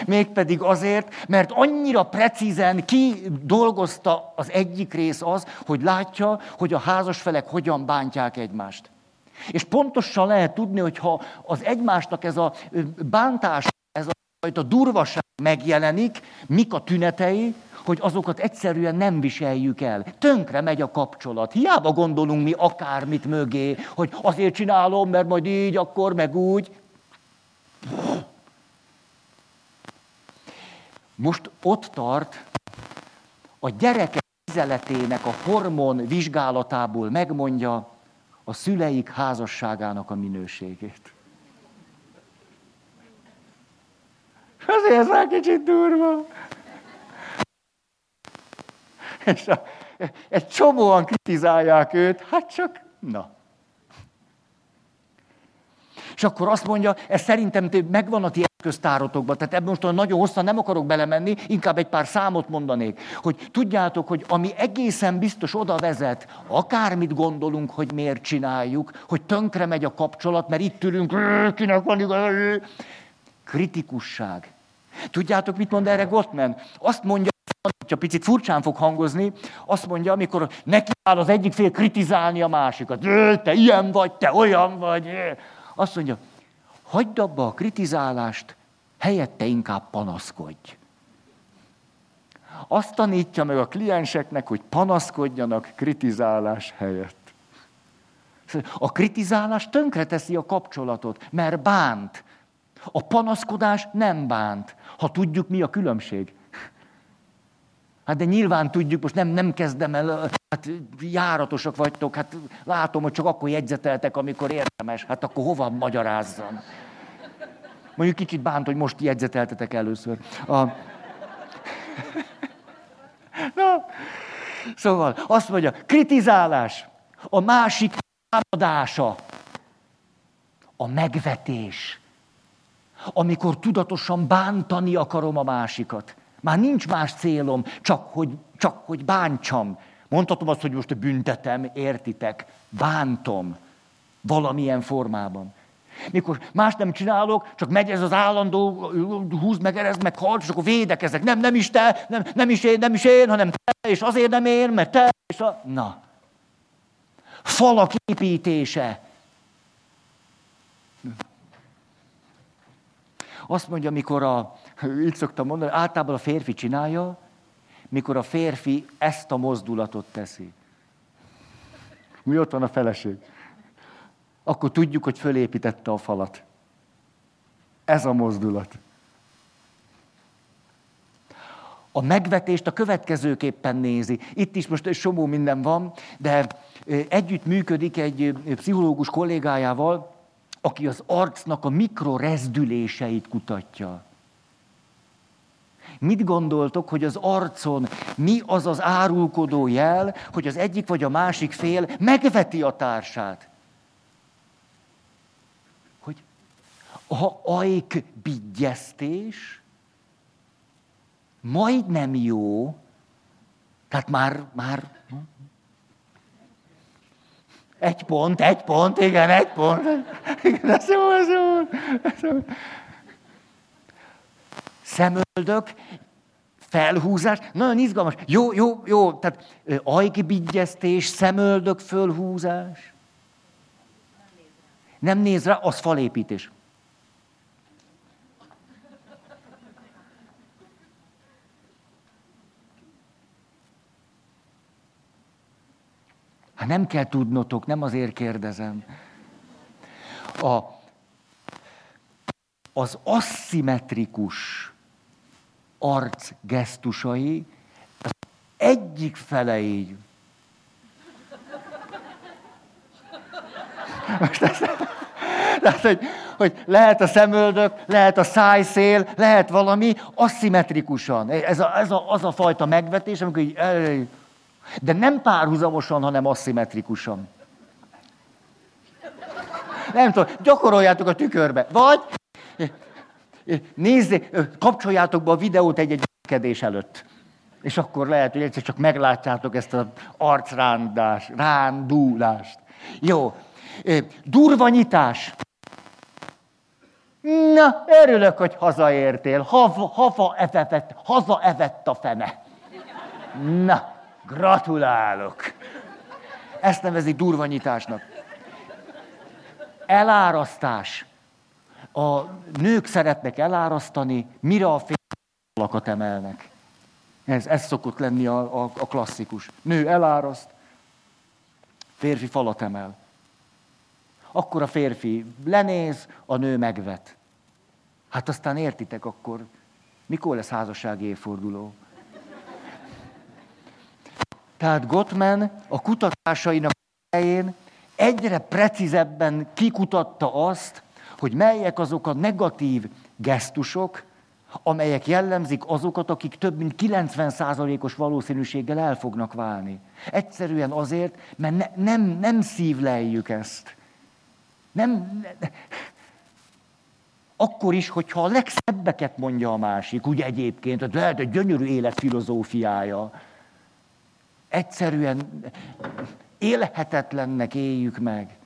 Mégpedig azért, mert annyira precízen kidolgozta az egyik rész az, hogy látja, hogy a házasfelek hogyan bántják egymást. És pontosan lehet tudni, hogy ha az egymásnak ez a bántás, ez a fajta durvaság megjelenik, mik a tünetei, hogy azokat egyszerűen nem viseljük el. Tönkre megy a kapcsolat. Hiába gondolunk mi akármit mögé, hogy azért csinálom, mert majd így, akkor, meg úgy. Most ott tart, a gyerekek vizeletének a hormon vizsgálatából megmondja, a szüleik házasságának a minőségét. Azért ez már kicsit durva. És a, egy csomóan kritizálják őt, hát csak, na. És akkor azt mondja, ez szerintem megvan a ti eszköztárotokban, tehát ebben most nagyon hosszan nem akarok belemenni, inkább egy pár számot mondanék, hogy tudjátok, hogy ami egészen biztos oda vezet, akármit gondolunk, hogy miért csináljuk, hogy tönkre megy a kapcsolat, mert itt ülünk, kinek van igaz, kritikusság. Tudjátok, mit mond erre Gottman? Azt mondja, csak picit furcsán fog hangozni, azt mondja, amikor neki áll az egyik fél kritizálni a másikat. Te ilyen vagy, te olyan vagy. Azt mondja, hagyd abba a kritizálást, helyette inkább panaszkodj. Azt tanítja meg a klienseknek, hogy panaszkodjanak kritizálás helyett. A kritizálás tönkreteszi a kapcsolatot, mert bánt. A panaszkodás nem bánt, ha tudjuk, mi a különbség. Hát de nyilván tudjuk, most nem, nem kezdem el, hát járatosak vagytok, hát látom, hogy csak akkor jegyzeteltek, amikor érdemes, hát akkor hova magyarázzam? Mondjuk kicsit bánt, hogy most jegyzeteltetek először. A... Na, szóval azt mondja, kritizálás, a másik támadása, a megvetés, amikor tudatosan bántani akarom a másikat. Már nincs más célom, csak hogy, csak hogy bántsam. Mondhatom azt, hogy most büntetem, értitek, bántom valamilyen formában. Mikor más nem csinálok, csak megy ez az állandó, húzd meg, erezd meg, halt, és akkor védekezek. Nem, nem is te, nem, nem is én, nem is én, hanem te, és azért nem én, mert te, és a... Na. Falak építése. Azt mondja, mikor a, így szoktam mondani, általában a férfi csinálja, mikor a férfi ezt a mozdulatot teszi. Mi ott van a feleség? Akkor tudjuk, hogy fölépítette a falat. Ez a mozdulat. A megvetést a következőképpen nézi. Itt is most egy somó minden van, de együtt működik egy pszichológus kollégájával, aki az arcnak a mikrorezdüléseit kutatja. Mit gondoltok, hogy az arcon mi az az árulkodó jel, hogy az egyik vagy a másik fél megveti a társát? Hogy a ajk bigyeztés majdnem jó, tehát már, már egy pont, egy pont, igen, egy pont. Igen, ez jó, ez jó. Ez jó. Szemöldök, felhúzás, nagyon izgalmas. Jó, jó, jó, tehát ajkibigyeztés, szemöldök, fölhúzás. Nem néz rá, az falépítés. Hát nem kell tudnotok, nem azért kérdezem. A, az aszimmetrikus arc gesztusai, az egyik fele így. Most ez, tehát, hogy, hogy lehet a szemöldök, lehet a szájszél, lehet valami aszimmetrikusan. Ez, a, ez a, az a fajta megvetés, amikor így, de nem párhuzamosan, hanem aszimmetrikusan. Nem tudom, gyakoroljátok a tükörbe. Vagy nézzé, kapcsoljátok be a videót egy-egy kedés előtt. És akkor lehet, hogy egyszer csak meglátjátok ezt az arcrándás, rándulást. Jó. Durva nyitás. Na, örülök, hogy hazaértél. Haza, haza, evett, haza evett a fene. Na, Gratulálok! Ezt nevezik durvanyításnak. Elárasztás. A nők szeretnek elárasztani, mire a férfiakat emelnek. Ez, ez szokott lenni a, a, a klasszikus. Nő eláraszt, férfi falat emel. Akkor a férfi lenéz, a nő megvet. Hát aztán értitek akkor, mikor lesz házassági évforduló? Tehát Gottman a kutatásainak helyén egyre precízebben kikutatta azt, hogy melyek azok a negatív gesztusok, amelyek jellemzik azokat, akik több mint 90%-os valószínűséggel el fognak válni. Egyszerűen azért, mert ne, nem, nem szívleljük ezt. Nem, ne, akkor is, hogyha a legszebbeket mondja a másik, ugye egyébként, lehet egy gyönyörű életfilozófiája, Egyszerűen élhetetlennek éljük meg.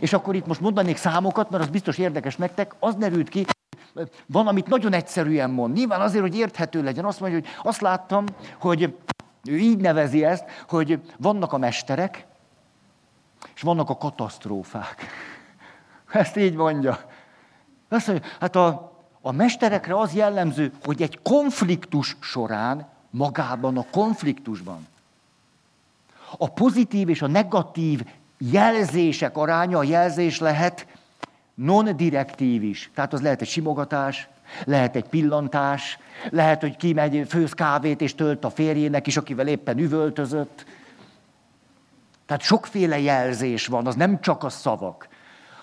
És akkor itt most mondanék számokat, mert az biztos érdekes nektek, az derült ki, van, amit nagyon egyszerűen mond. Nyilván azért, hogy érthető legyen. Azt mondja, hogy azt láttam, hogy ő így nevezi ezt, hogy vannak a mesterek, és vannak a katasztrófák. Ezt így mondja. Azt mondja, hát a, a mesterekre az jellemző, hogy egy konfliktus során, magában a konfliktusban, a pozitív és a negatív jelzések aránya, a jelzés lehet non-direktív is. Tehát az lehet egy simogatás, lehet egy pillantás, lehet, hogy kimegy, főz kávét és tölt a férjének is, akivel éppen üvöltözött. Tehát sokféle jelzés van, az nem csak a szavak.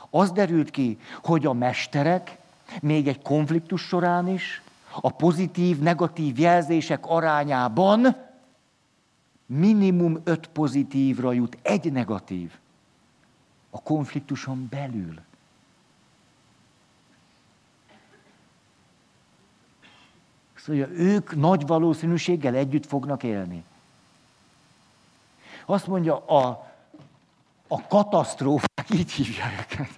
Az derült ki, hogy a mesterek még egy konfliktus során is a pozitív, negatív jelzések arányában minimum öt pozitívra jut, egy negatív. A konfliktuson belül. Szóval ők nagy valószínűséggel együtt fognak élni. Azt mondja, a, a katasztrófák, így hívják őket,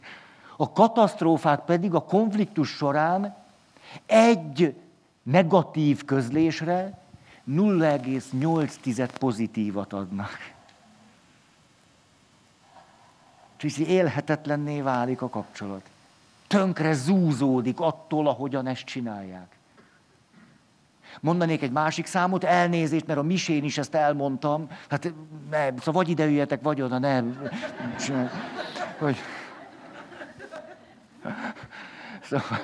a katasztrófák pedig a konfliktus során egy negatív közlésre 0,8 pozitívat adnak. És élhetetlenné válik a kapcsolat. tönkre zúzódik attól, ahogyan ezt csinálják. Mondanék egy másik számot, elnézést, mert a misén is ezt elmondtam. Hát ne, szóval vagy ide üljetek, vagy oda, nem. Hogy... Szóval,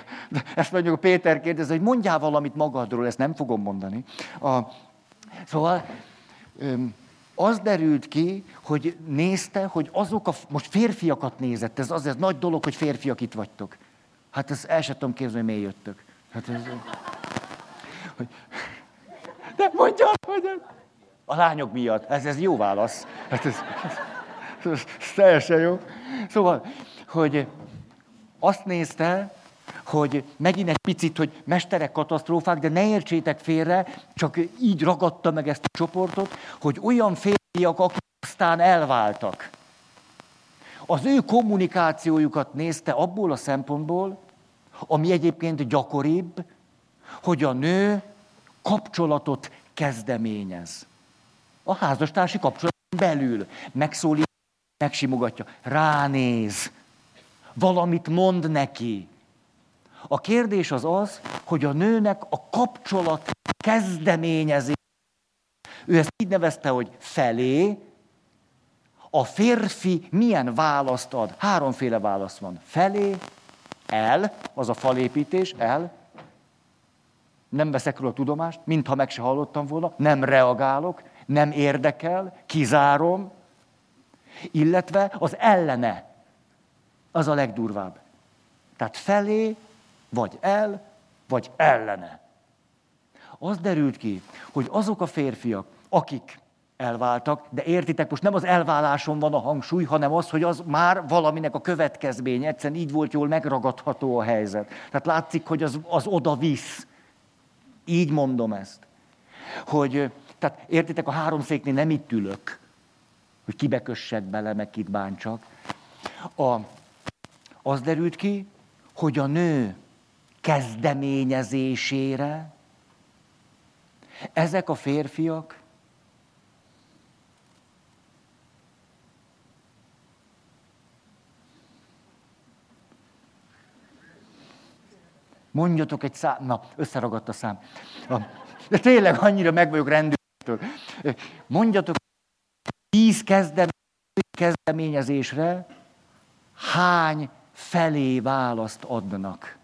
ezt mondjuk a Péter kérdezi, hogy mondjál valamit magadról, ezt nem fogom mondani. A, szóval az derült ki, hogy nézte, hogy azok a, most férfiakat nézett, ez azért nagy dolog, hogy férfiak itt vagytok. Hát ezt el sem tudom képzelni, hogy miért jöttök. Hát ez, hogy, de mondja, hogy a lányok miatt. Ez, ez jó válasz. Hát ez, ez, ez, ez teljesen jó. Szóval, hogy azt nézte, hogy megint egy picit, hogy mesterek katasztrófák, de ne értsétek félre, csak így ragadta meg ezt a csoportot, hogy olyan férfiak, akik aztán elváltak. Az ő kommunikációjukat nézte abból a szempontból, ami egyébként gyakoribb, hogy a nő kapcsolatot kezdeményez. A házastársi kapcsolaton belül megszólít, megsimogatja, ránéz, valamit mond neki. A kérdés az az, hogy a nőnek a kapcsolat kezdeményezés. Ő ezt így nevezte, hogy felé, a férfi milyen választ ad? Háromféle válasz van. Felé, el, az a falépítés, el, nem veszek róla tudomást, mintha meg se hallottam volna, nem reagálok, nem érdekel, kizárom, illetve az ellene, az a legdurvább. Tehát felé, vagy el, vagy ellene. Az derült ki, hogy azok a férfiak, akik elváltak, de értitek, most nem az elváláson van a hangsúly, hanem az, hogy az már valaminek a következménye, egyszerűen így volt jól megragadható a helyzet. Tehát látszik, hogy az, az oda visz. Így mondom ezt. Hogy, tehát értitek, a három széknél nem itt ülök, hogy kibekössek bele, meg kit bántsak. A, az derült ki, hogy a nő kezdeményezésére ezek a férfiak Mondjatok egy szám. Na, összeragadt a szám. De tényleg annyira meg vagyok rendőrtől. Mondjatok tíz kezdeményezésre hány felé választ adnak.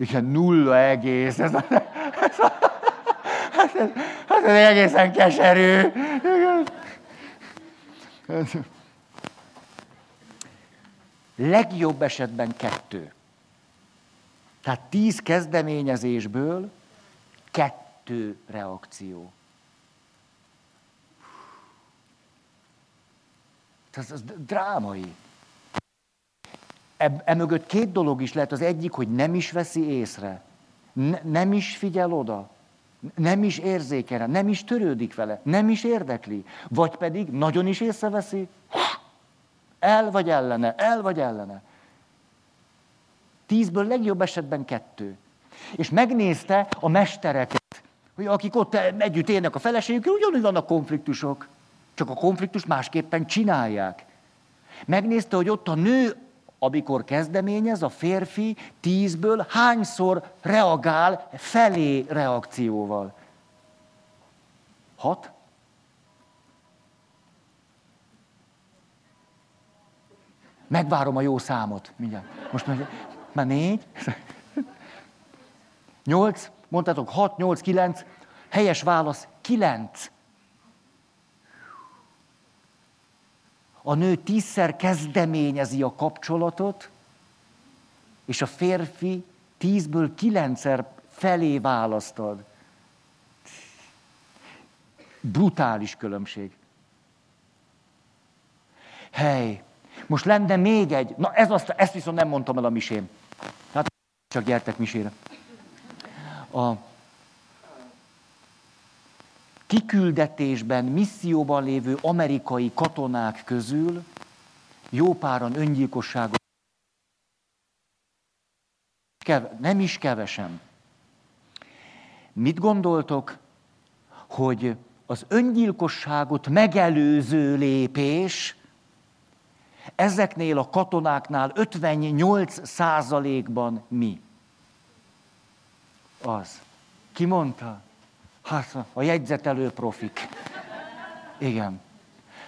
Igen, nulla egész. Ez, ez, ez, ez, ez, ez egészen keserű. Legjobb esetben kettő. Tehát tíz kezdeményezésből kettő reakció. Ez, ez drámai. Emögött két dolog is lehet. Az egyik, hogy nem is veszi észre. Ne, nem is figyel oda. Nem is érzékel, nem is törődik vele, nem is érdekli. Vagy pedig nagyon is észreveszi, el vagy ellene, el vagy ellene. Tízből legjobb esetben kettő. És megnézte a mestereket, hogy akik ott együtt élnek a feleségükkel, ugyanúgy vannak konfliktusok. Csak a konfliktust másképpen csinálják. Megnézte, hogy ott a nő, amikor kezdeményez, a férfi tízből hányszor reagál felé reakcióval. Hat? Megvárom a jó számot. Mindjárt. Most már, már négy. Nyolc. Mondtátok hat, nyolc, kilenc. Helyes válasz kilenc. A nő tízszer kezdeményezi a kapcsolatot, és a férfi tízből kilencszer felé választad. Brutális különbség. Hely, most lenne még egy, na ez azt, ezt viszont nem mondtam el a misém. Hát csak gyertek misére. A kiküldetésben, misszióban lévő amerikai katonák közül jó páran öngyilkosságot nem is kevesen. Mit gondoltok, hogy az öngyilkosságot megelőző lépés Ezeknél a katonáknál 58 százalékban mi? Az. Ki mondta? Hát a jegyzetelő profik. Igen.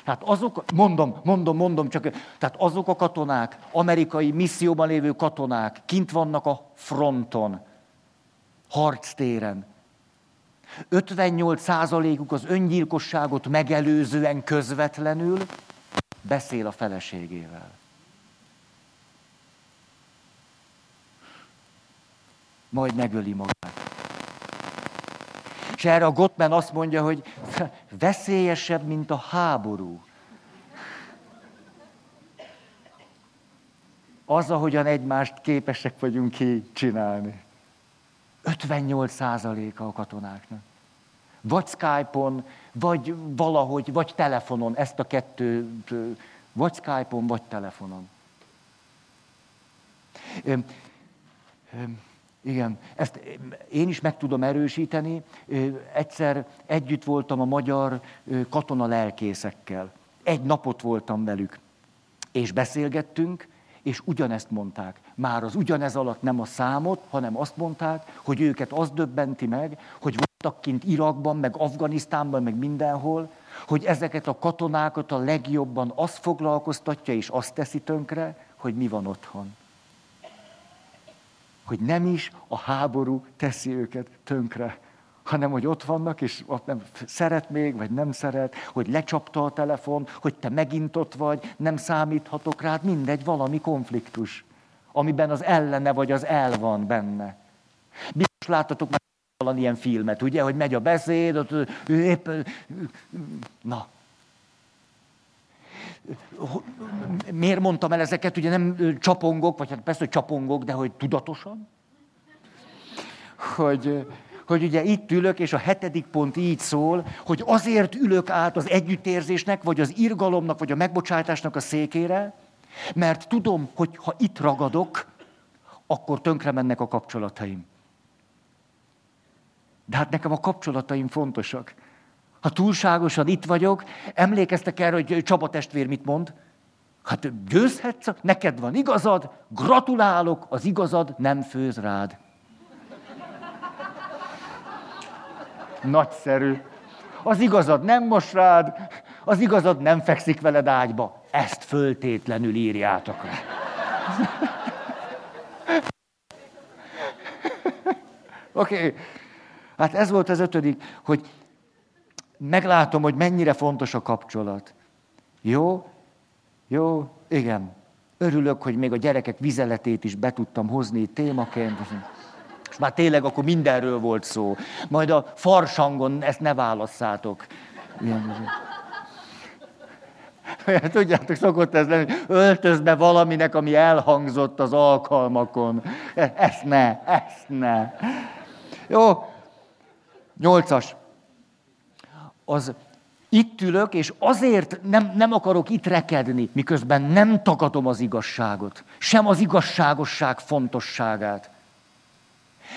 Tehát azok, mondom, mondom, mondom, csak, tehát azok a katonák, amerikai misszióban lévő katonák kint vannak a fronton, harctéren. 58%-uk az öngyilkosságot megelőzően közvetlenül beszél a feleségével. Majd megöli magát. És erre a Gottman azt mondja, hogy veszélyesebb, mint a háború. Az, ahogyan egymást képesek vagyunk ki csinálni. 58 százaléka a katonáknak. Vagy Skype-on, vagy valahogy, vagy telefonon, ezt a kettőt, vagy Skype-on, vagy telefonon. Öm, öm, igen, ezt én is meg tudom erősíteni. Egyszer együtt voltam a magyar katona lelkészekkel. Egy napot voltam velük, és beszélgettünk, és ugyanezt mondták. Már az ugyanez alatt nem a számot, hanem azt mondták, hogy őket az döbbenti meg, hogy voltak kint Irakban, meg Afganisztánban, meg mindenhol, hogy ezeket a katonákat a legjobban azt foglalkoztatja, és azt teszi tönkre, hogy mi van otthon hogy nem is a háború teszi őket tönkre, hanem hogy ott vannak, és ott nem szeret még, vagy nem szeret, hogy lecsapta a telefon, hogy te megint ott vagy, nem számíthatok rád, mindegy, valami konfliktus, amiben az ellene vagy az el van benne. Biztos láttatok már valami ilyen filmet, ugye, hogy megy a beszéd, ott épp, na, Miért mondtam el ezeket? Ugye nem csapongok, vagy hát persze, hogy csapongok, de hogy tudatosan? Hogy, hogy ugye itt ülök, és a hetedik pont így szól, hogy azért ülök át az együttérzésnek, vagy az irgalomnak, vagy a megbocsátásnak a székére, mert tudom, hogy ha itt ragadok, akkor tönkre mennek a kapcsolataim. De hát nekem a kapcsolataim fontosak. Ha túlságosan itt vagyok, emlékeztek erre, hogy Csaba testvér mit mond? Hát győzhetsz, neked van igazad, gratulálok, az igazad nem főz rád. Nagyszerű. Az igazad nem mos rád, az igazad nem fekszik veled ágyba. Ezt föltétlenül írjátok le. Oké, okay. hát ez volt az ötödik, hogy meglátom, hogy mennyire fontos a kapcsolat. Jó? Jó? Igen. Örülök, hogy még a gyerekek vizeletét is be tudtam hozni témaként. És már tényleg akkor mindenről volt szó. Majd a farsangon ezt ne válasszátok. Ilyen, Tudjátok, szokott ez lenni, öltözbe valaminek, ami elhangzott az alkalmakon. E, ezt ne, ezt ne. Jó, nyolcas az itt ülök, és azért nem, nem akarok itt rekedni, miközben nem tagadom az igazságot, sem az igazságosság fontosságát.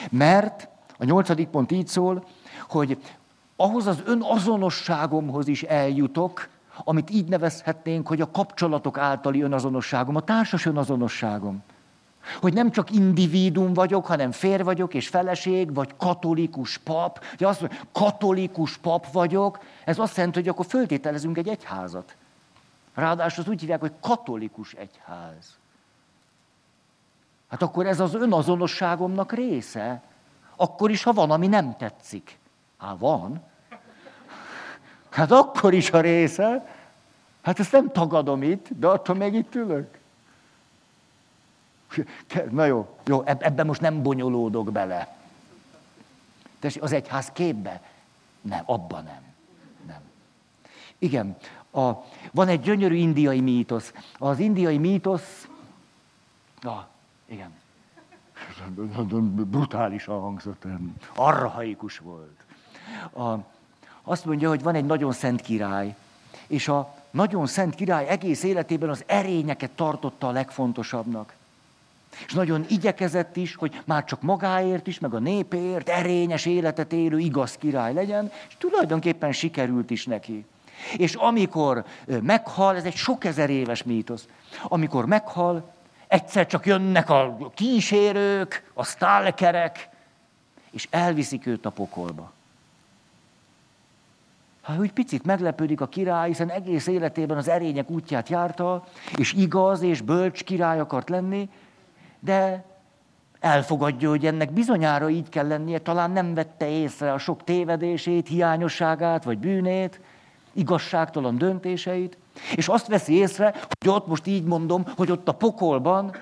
Mert a nyolcadik pont így szól, hogy ahhoz az önazonosságomhoz is eljutok, amit így nevezhetnénk, hogy a kapcsolatok általi önazonosságom, a társas önazonosságom. Hogy nem csak individuum vagyok, hanem fér vagyok és feleség, vagy katolikus pap. Ugye azt mondja, katolikus pap vagyok, ez azt jelenti, hogy akkor föltételezünk egy egyházat. Ráadásul azt úgy hívják, hogy katolikus egyház. Hát akkor ez az önazonosságomnak része. Akkor is, ha van, ami nem tetszik. Hát van. Hát akkor is a része. Hát ezt nem tagadom itt, de attól még itt ülök. Na jó, jó, ebben most nem bonyolódok bele. Tessék, az egyház képbe? Nem, abban nem. Nem. Igen, a, van egy gyönyörű indiai mítosz. Az indiai mítosz, ah, igen, brutálisan hangzott, arrahaikus volt. A, azt mondja, hogy van egy nagyon szent király, és a nagyon szent király egész életében az erényeket tartotta a legfontosabbnak. És nagyon igyekezett is, hogy már csak magáért is, meg a népért erényes életet élő igaz király legyen, és tulajdonképpen sikerült is neki. És amikor meghal, ez egy sok ezer éves mítosz, amikor meghal, egyszer csak jönnek a kísérők, a stalkerek, és elviszik őt a pokolba. Hát úgy picit meglepődik a király, hiszen egész életében az erények útját járta, és igaz és bölcs király akart lenni, de elfogadja, hogy ennek bizonyára így kell lennie, talán nem vette észre a sok tévedését, hiányosságát vagy bűnét, igazságtalan döntéseit, és azt veszi észre, hogy ott most így mondom, hogy ott a pokolban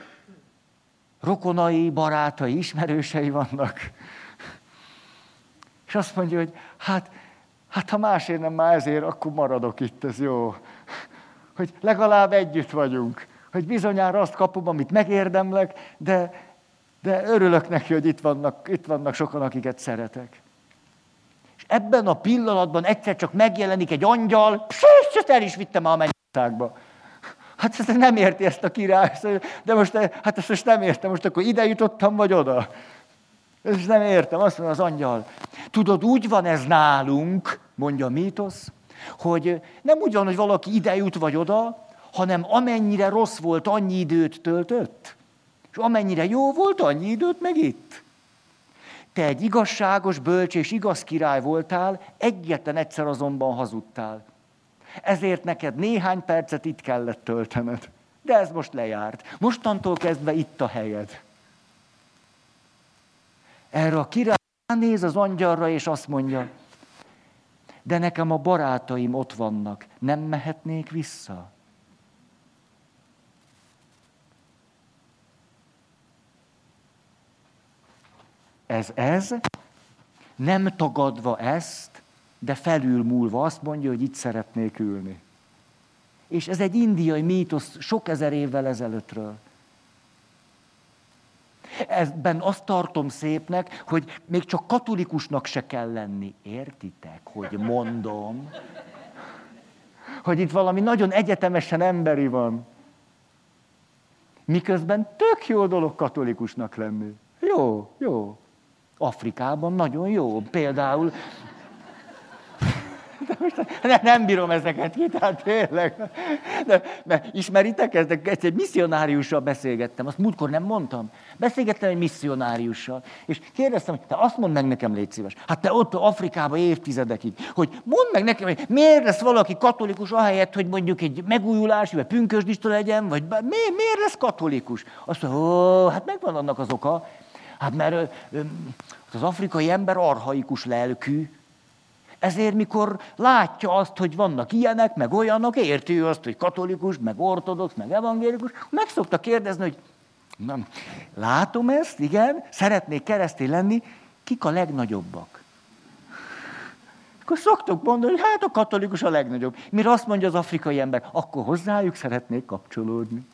rokonai, barátai, ismerősei vannak. És azt mondja, hogy hát, hát ha másért nem már ezért, akkor maradok itt, ez jó. Hogy legalább együtt vagyunk. Hogy bizonyára azt kapom, amit megérdemlek, de, de örülök neki, hogy itt vannak, itt vannak sokan, akiket szeretek. És ebben a pillanatban egyszer csak megjelenik egy angyal, és el is vittem a mennyországba. Hát ezt nem érti ezt a király, de most, hát ezt most nem értem, most akkor ide jutottam, vagy oda. Ezt nem értem, azt mondja az angyal. Tudod, úgy van ez nálunk, mondja a mítosz, hogy nem úgy van, hogy valaki ide jut vagy oda, hanem amennyire rossz volt, annyi időt töltött. És amennyire jó volt, annyi időt meg itt. Te egy igazságos, bölcs és igaz király voltál, egyetlen egyszer azonban hazudtál. Ezért neked néhány percet itt kellett töltened. De ez most lejárt. Mostantól kezdve itt a helyed. Erre a király néz az angyalra, és azt mondja, de nekem a barátaim ott vannak, nem mehetnék vissza? Ez ez, nem tagadva ezt, de felülmúlva azt mondja, hogy itt szeretnék ülni. És ez egy indiai mítosz sok ezer évvel ezelőttről. Ebben azt tartom szépnek, hogy még csak katolikusnak se kell lenni. Értitek, hogy mondom? Hogy itt valami nagyon egyetemesen emberi van. Miközben tök jó dolog katolikusnak lenni. Jó, jó. Afrikában nagyon jó. Például de most de nem bírom ezeket ki, tehát tényleg. De, de ismeritek ezt? Egy misszionáriussal beszélgettem, azt múltkor nem mondtam. Beszélgettem egy misszionáriussal, és kérdeztem, hogy te azt mondd meg nekem, légy szíves. Hát te ott Afrikában évtizedekig, hogy mondd meg nekem, hogy miért lesz valaki katolikus ahelyett, hogy mondjuk egy megújulás, vagy pünkösdista legyen, vagy miért, miért lesz katolikus? Azt mondja, hát megvan annak az oka. Hát mert az afrikai ember arhaikus lelkű, ezért, mikor látja azt, hogy vannak ilyenek, meg olyanok, érti azt, hogy katolikus, meg ortodox, meg evangélikus, meg szokta kérdezni, hogy nem, látom ezt, igen, szeretnék keresztény lenni, kik a legnagyobbak? Akkor szoktuk mondani, hogy hát a katolikus a legnagyobb. Mire azt mondja az afrikai ember, akkor hozzájuk szeretnék kapcsolódni.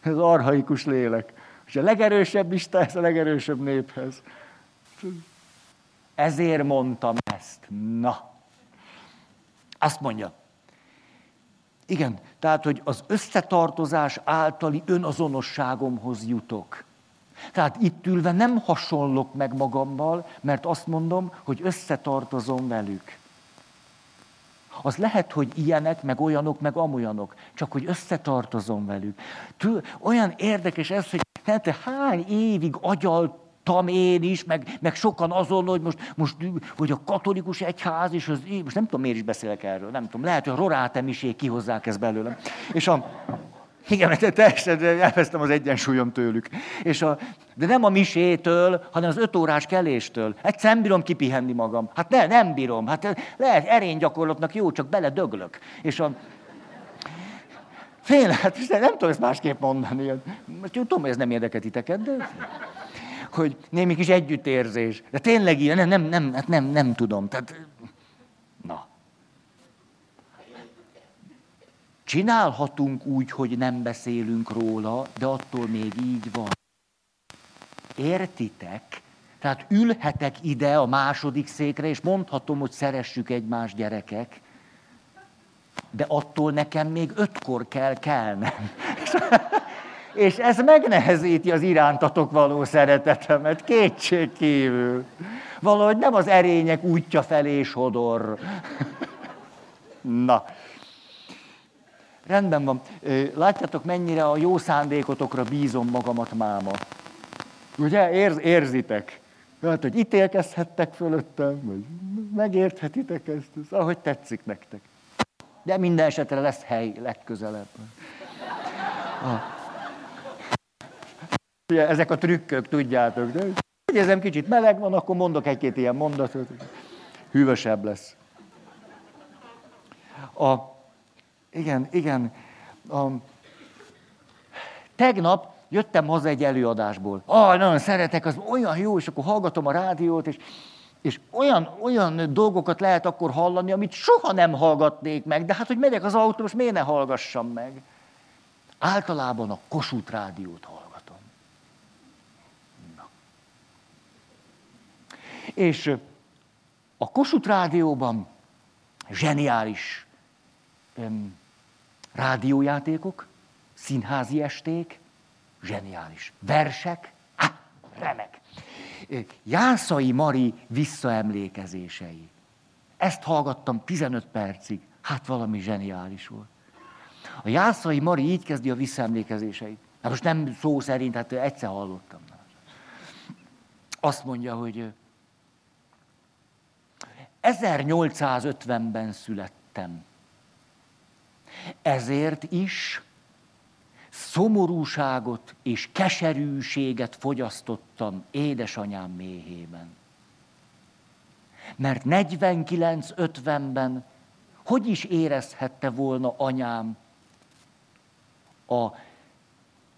Ez arhaikus lélek. És a legerősebb Isten, ez a legerősebb néphez. Ezért mondtam ezt. Na. Azt mondja. Igen, tehát, hogy az összetartozás általi önazonosságomhoz jutok. Tehát itt ülve nem hasonlok meg magammal, mert azt mondom, hogy összetartozom velük. Az lehet, hogy ilyenek, meg olyanok, meg amolyanok, csak hogy összetartozom velük. Olyan érdekes ez, hogy te hány évig agyalt tam én is, meg, meg sokan azon, hogy most, most hogy a katolikus egyház, és az, most nem tudom, miért is beszélek erről, nem tudom, lehet, hogy a rorátemiség kihozzák ezt belőlem. És a, igen, mert teljesen elvesztem az egyensúlyom tőlük. És a, de nem a misétől, hanem az öt órás keléstől. Egyszer nem bírom kipihenni magam. Hát ne, nem bírom. Hát lehet erénygyakorlatnak jó, csak bele döglök. És a, Fél, hát nem tudom ezt másképp mondani. Most tudom, hogy ez nem érdekel titeket, de hogy némi kis együttérzés. De tényleg ilyen, nem, nem, nem, hát nem, nem tudom. Tehát, na. Csinálhatunk úgy, hogy nem beszélünk róla, de attól még így van. Értitek? Tehát ülhetek ide a második székre, és mondhatom, hogy szeressük egymás gyerekek, de attól nekem még ötkor kell kelnem. És ez megnehezíti az irántatok való szeretetemet, kétség kívül. Valahogy nem az erények útja felé sodor. Na. Rendben van. Látjátok, mennyire a jó szándékotokra bízom magamat máma. Ugye? Érz, érzitek. Hát, hogy ítélkezhettek fölöttem, vagy megérthetitek ezt, ez ahogy tetszik nektek. De minden esetre lesz hely legközelebb. Ah. Ugye, ezek a trükkök, tudjátok. De érzem, kicsit meleg van, akkor mondok egy-két ilyen mondatot. Hűvösebb lesz. A, igen, igen. A, tegnap jöttem haza egy előadásból. Ah, nagyon szeretek, az olyan jó, és akkor hallgatom a rádiót, és, és olyan, olyan dolgokat lehet akkor hallani, amit soha nem hallgatnék meg, de hát, hogy megyek az autó, most miért ne hallgassam meg? Általában a Kossuth rádiót hallgatom. Na. És a Kossuth rádióban zseniális öm, rádiójátékok, színházi esték, zseniális. Versek, ha, remek. Jászai Mari visszaemlékezései. Ezt hallgattam 15 percig. Hát valami zseniális volt. A Jászai Mari így kezdi a visszaemlékezéseit. Hát most nem szó szerint, hát egyszer hallottam. Azt mondja, hogy 1850-ben születtem. Ezért is szomorúságot és keserűséget fogyasztottam édesanyám méhében. Mert 49-50-ben hogy is érezhette volna anyám a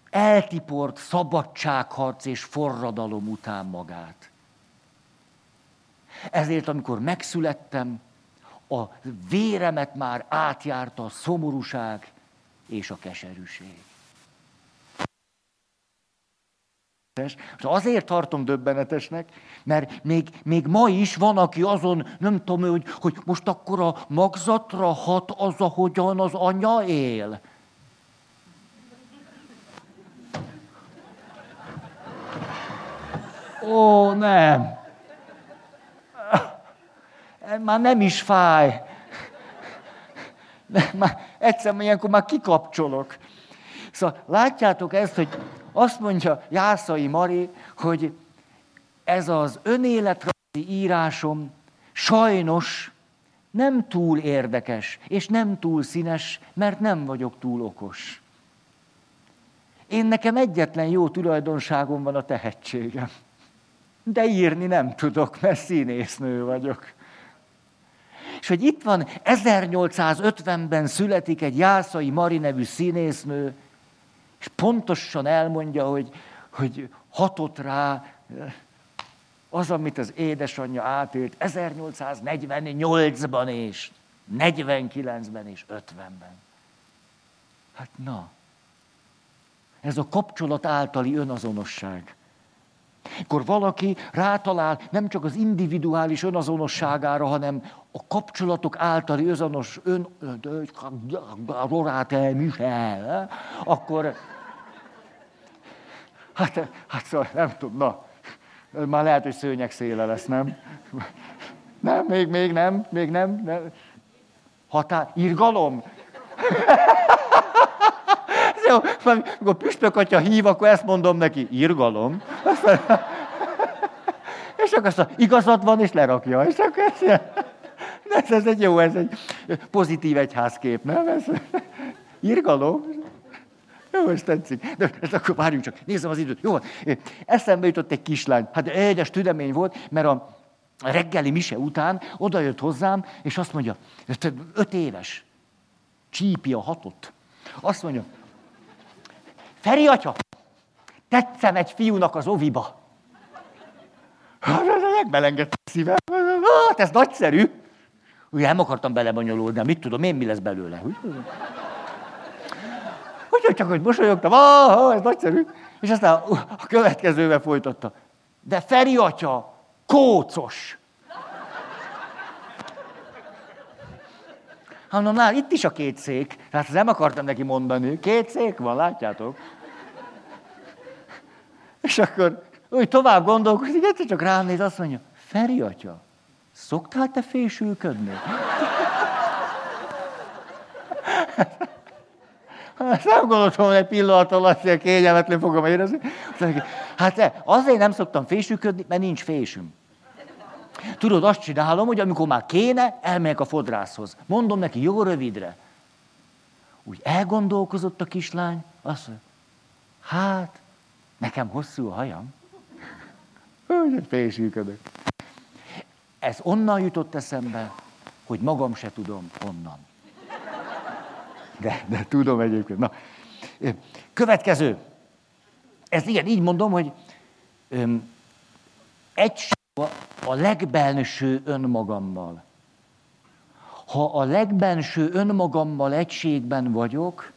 eltiport szabadságharc és forradalom után magát. Ezért, amikor megszülettem, a véremet már átjárta a szomorúság és a keserűség. Azért tartom döbbenetesnek, mert még, még ma is van, aki azon, nem tudom, hogy, hogy most akkor a magzatra hat az, ahogyan az anya él. Ó, nem. Már nem is fáj. Már egyszer ilyenkor már kikapcsolok. Szóval látjátok ezt, hogy azt mondja Jászai Mari, hogy ez az önéletrajzi írásom sajnos nem túl érdekes, és nem túl színes, mert nem vagyok túl okos. Én nekem egyetlen jó tulajdonságom van a tehetségem. De írni nem tudok, mert színésznő vagyok. És hogy itt van, 1850-ben születik egy Jászai Mari nevű színésznő, és pontosan elmondja, hogy, hogy hatott rá az, amit az édesanyja átélt 1848-ban és 49-ben és 50-ben. Hát na, ez a kapcsolat általi önazonosság. Akkor valaki rátalál nem csak az individuális önazonosságára, hanem a kapcsolatok általi özanos ön, Rorát Michel, akkor hát, hát szóval nem tudom, na, már lehet, hogy szőnyek széle lesz, nem? Nem, még, még nem, még nem. nem. Határ, irgalom? Jó, amikor püspök atya hív, akkor ezt mondom neki, irgalom. és akkor azt igazad van, és lerakja. És akkor ezt, ez, ez egy jó, ez egy pozitív egyházkép, nem? Ez, irgalom. Jó, ez tetszik. De ezt akkor várjunk csak, nézzem az időt. Jó, eszembe jutott egy kislány. Hát egyes tüdemény volt, mert a reggeli mise után odajött hozzám, és azt mondja, öt éves, csípi a hatot. Azt mondja, Feri atya, tetszem egy fiúnak az oviba. Hát, megbelengedte a szívem. Hát, ez nagyszerű. Ugye nem akartam belebonyolódni, mit tudom én, mi lesz belőle. Úgyhogy csak, hogy mosolyogtam, ah, ez nagyszerű. És aztán a következővel folytatta. De Feri atya, kócos. Hanem már itt is a két szék. Hát nem akartam neki mondani. Két szék van, látjátok? És akkor úgy tovább gondolkozik, egyszer csak rám néz, azt mondja, Feri atya, szoktál te fésülködni? Hát nem gondoltam, hogy egy pillanat alatt ilyen kényelmetlen fogom érezni. Hát azért nem szoktam fésüködni, mert nincs fésüm. Tudod, azt csinálom, hogy amikor már kéne, elmegyek a fodrászhoz. Mondom neki, jó rövidre. Úgy elgondolkozott a kislány, azt mondja, hát, nekem hosszú a hajam. Úgy fésülködök. Ez onnan jutott eszembe, hogy magam se tudom honnan. De, de tudom egyébként. Na. Következő. Ez igen, így mondom, hogy öm, egység a legbelső önmagammal. Ha a legbenső önmagammal egységben vagyok,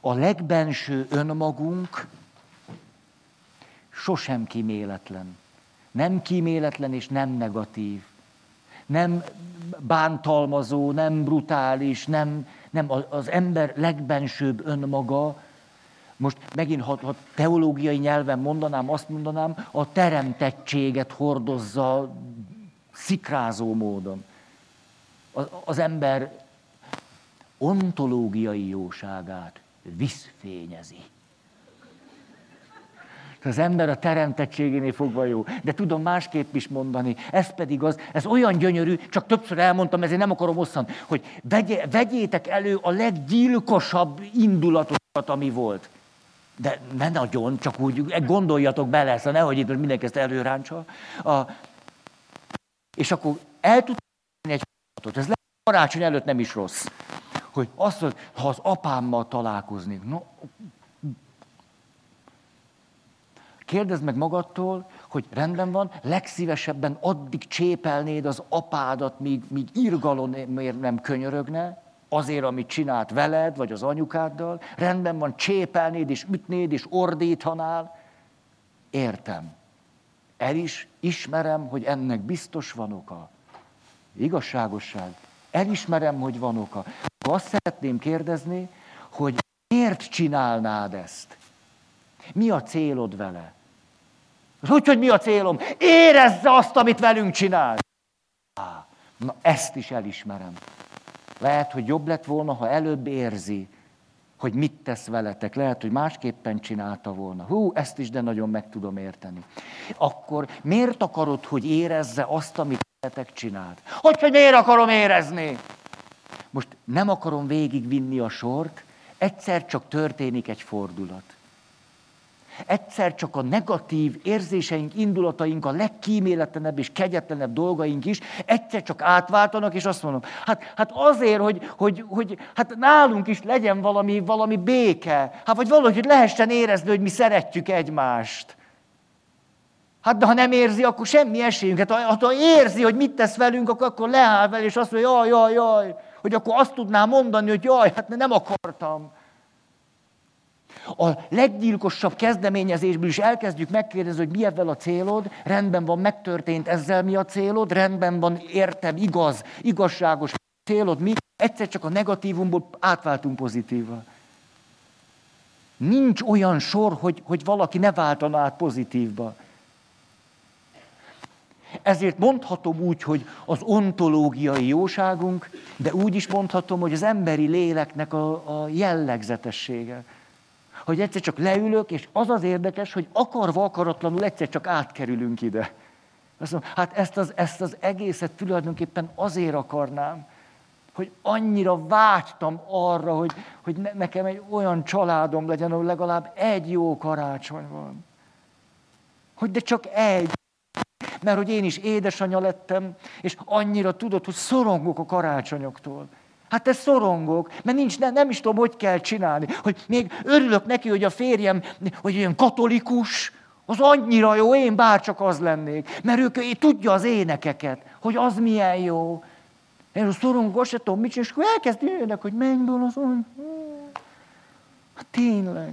a legbenső önmagunk sosem kíméletlen. Nem kíméletlen és nem negatív. Nem bántalmazó, nem brutális, nem, nem az ember legbensőbb önmaga, most megint, ha, ha teológiai nyelven mondanám, azt mondanám, a teremtettséget hordozza szikrázó módon. Az, az ember ontológiai jóságát visszfényezi. Az ember a teremtettségénél fogva jó. De tudom másképp is mondani. Ez pedig az, ez olyan gyönyörű, csak többször elmondtam, ezért nem akarom hosszan, hogy vegye, vegyétek elő a leggyilkosabb indulatokat, ami volt. De ne nagyon, csak úgy gondoljatok bele, szóval nehogy itt mindenki ezt előráncsa. A, és akkor el tudsz egy feladatot. Ez lehet karácsony előtt nem is rossz. Hogy azt mondod, ha az apámmal találkoznék, no, Kérdezd meg magadtól, hogy rendben van, legszívesebben addig csépelnéd az apádat, míg, míg irgalon nem könyörögne, azért, amit csinált veled, vagy az anyukáddal, rendben van, csépelnéd, és ütnéd, és ordíthanál. Értem. El is ismerem, hogy ennek biztos van oka. Igazságosság. Elismerem, hogy van oka. Azt szeretném kérdezni, hogy miért csinálnád ezt? Mi a célod vele? Hogy, hogy mi a célom? Érezze azt, amit velünk csinál. Na, ezt is elismerem. Lehet, hogy jobb lett volna, ha előbb érzi, hogy mit tesz veletek. Lehet, hogy másképpen csinálta volna. Hú, ezt is de nagyon meg tudom érteni. Akkor miért akarod, hogy érezze azt, amit veletek csinált? Hogy, hogy miért akarom érezni? Most nem akarom végigvinni a sort, egyszer csak történik egy fordulat. Egyszer csak a negatív érzéseink, indulataink, a legkíméletlenebb és kegyetlenebb dolgaink is egyszer csak átváltanak, és azt mondom, hát, hát azért, hogy, hogy, hogy hát nálunk is legyen valami, valami béke, hát vagy valahogy, hogy lehessen érezni, hogy mi szeretjük egymást. Hát de ha nem érzi, akkor semmi esélyünk. Hát ha, ha érzi, hogy mit tesz velünk, akkor, akkor leáll vele, és azt mondja, jaj, jaj, jaj. Hogy akkor azt tudná mondani, hogy jaj, hát nem akartam. A leggyilkosabb kezdeményezésből is elkezdjük megkérdezni, hogy mi ebben a célod, rendben van, megtörtént ezzel mi a célod, rendben van, értem, igaz, igazságos célod, mi? Egyszer csak a negatívumból átváltunk pozitívra. Nincs olyan sor, hogy, hogy valaki ne váltana át pozitívba. Ezért mondhatom úgy, hogy az ontológiai jóságunk, de úgy is mondhatom, hogy az emberi léleknek a, a jellegzetessége hogy egyszer csak leülök, és az az érdekes, hogy akarva akaratlanul egyszer csak átkerülünk ide. Azt mondom, hát ezt az, ezt az egészet tulajdonképpen azért akarnám, hogy annyira vágytam arra, hogy, hogy ne, nekem egy olyan családom legyen, ahol legalább egy jó karácsony van. Hogy de csak egy. Mert hogy én is édesanyja lettem, és annyira tudod, hogy szorongok a karácsonyoktól. Hát ez szorongok, mert nincs, nem, nem is tudom, hogy kell csinálni. Hogy még örülök neki, hogy a férjem, hogy ilyen katolikus, az annyira jó, én bárcsak az lennék. Mert ők, ő tudja az énekeket, hogy az milyen jó. Én a szorongok, sem tudom, mit és akkor elkezd jönnek, hogy mennyből az on. Hát tényleg.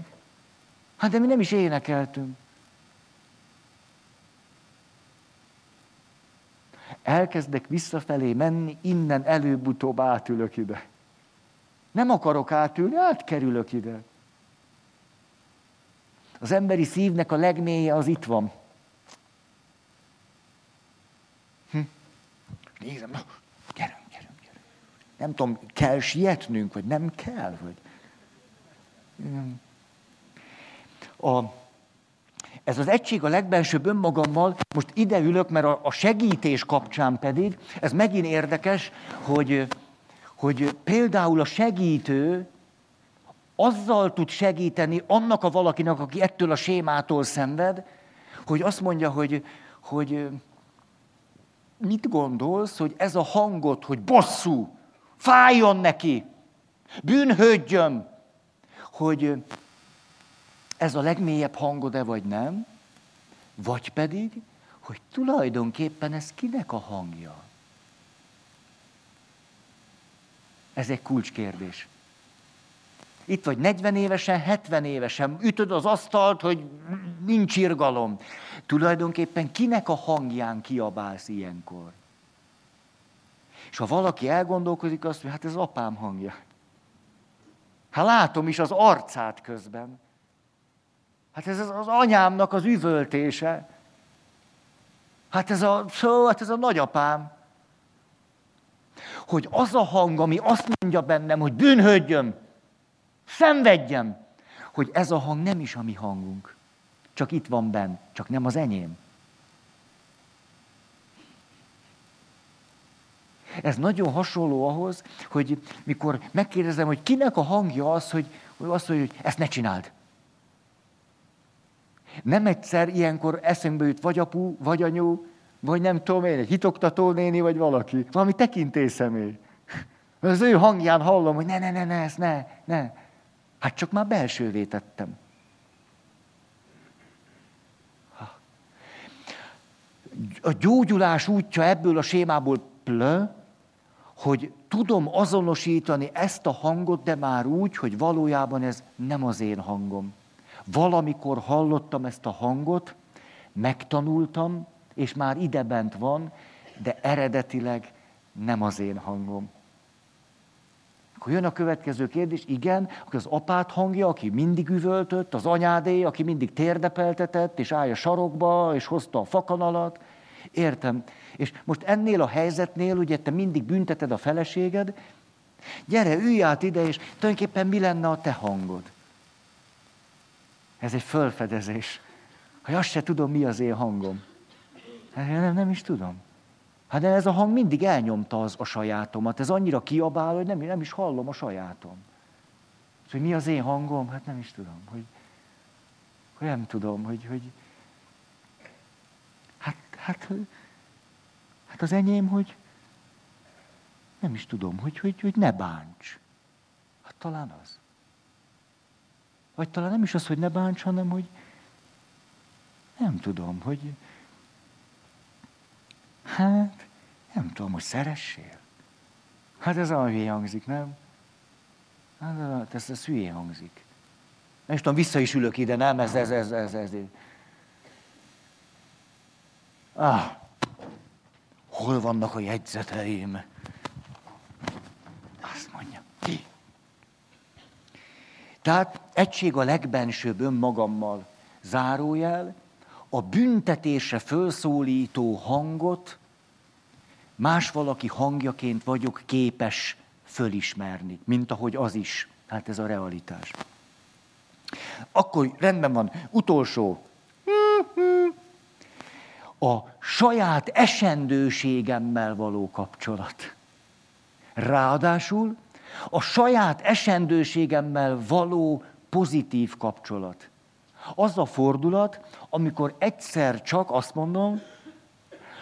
Hát de mi nem is énekeltünk. Elkezdek visszafelé menni, innen előbb-utóbb átülök ide. Nem akarok átülni, átkerülök ide. Az emberi szívnek a legmélye az itt van. Hm. Nézem, na, gyerünk, gyerünk, gyerünk. nem tudom, kell sietnünk, vagy nem kell, vagy... A, ez az egység a legbensőbb önmagammal, most ide ülök, mert a, a segítés kapcsán pedig, ez megint érdekes, hogy, hogy például a segítő azzal tud segíteni annak a valakinek, aki ettől a sémától szenved, hogy azt mondja, hogy, hogy mit gondolsz, hogy ez a hangot, hogy bosszú, fájjon neki, bűnhődjön, hogy ez a legmélyebb hangod-e, vagy nem, vagy pedig, hogy tulajdonképpen ez kinek a hangja. Ez egy kulcskérdés. Itt vagy 40 évesen, 70 évesen, ütöd az asztalt, hogy nincs irgalom. Tulajdonképpen kinek a hangján kiabálsz ilyenkor? És ha valaki elgondolkozik, azt mondja, hát ez apám hangja. Hát látom is az arcát közben. Hát ez az anyámnak az üvöltése. Hát ez a, szó, hát ez a nagyapám. Hogy az a hang, ami azt mondja bennem, hogy bűnhődjön, szenvedjem, hogy ez a hang nem is a mi hangunk. Csak itt van benn, csak nem az enyém. Ez nagyon hasonló ahhoz, hogy mikor megkérdezem, hogy kinek a hangja az, hogy, hogy mondja, hogy ezt ne csináld. Nem egyszer ilyenkor eszembe jut vagy apu, vagy anyu, vagy nem tudom én, egy hitoktató néni, vagy valaki. Valami tekintélyszemély. Az ő hangján hallom, hogy ne, ne, ne, ne, ezt ne, ne. Hát csak már belsővé tettem. A gyógyulás útja ebből a sémából plö, hogy tudom azonosítani ezt a hangot, de már úgy, hogy valójában ez nem az én hangom. Valamikor hallottam ezt a hangot, megtanultam, és már idebent van, de eredetileg nem az én hangom. Akkor jön a következő kérdés, igen, akkor az apát hangja, aki mindig üvöltött, az anyádé, aki mindig térdepeltetett, és állja sarokba, és hozta a fakanalat. Értem. És most ennél a helyzetnél, ugye te mindig bünteted a feleséged, gyere, ülj át ide, és tulajdonképpen mi lenne a te hangod? Ez egy fölfedezés. Hogy azt se tudom, mi az én hangom. Hát nem, nem is tudom. Hát de ez a hang mindig elnyomta az a sajátomat. Ez annyira kiabál, hogy nem, nem is hallom a sajátom. És hogy mi az én hangom? Hát nem is tudom. Hogy, hogy nem tudom, hogy, hogy hát, hát, hát az enyém, hogy nem is tudom, hogy, hogy, hogy ne bánts. Hát talán az. Vagy talán nem is az, hogy ne bánts, hanem hogy nem tudom, hogy hát nem tudom, hogy szeressél. Hát ez olyan hülye hangzik, nem? Hát ez, ez hülye hangzik. Nem is tudom, vissza is ülök ide, nem? Ez, ez, ez, ez, ez. Ah, hol vannak a jegyzeteim? Azt mondja, ki? Tehát egység a legbensőbb önmagammal zárójel, a büntetésre fölszólító hangot más valaki hangjaként vagyok képes fölismerni, mint ahogy az is. Hát ez a realitás. Akkor rendben van, utolsó. A saját esendőségemmel való kapcsolat. Ráadásul a saját esendőségemmel való pozitív kapcsolat. Az a fordulat, amikor egyszer csak azt mondom,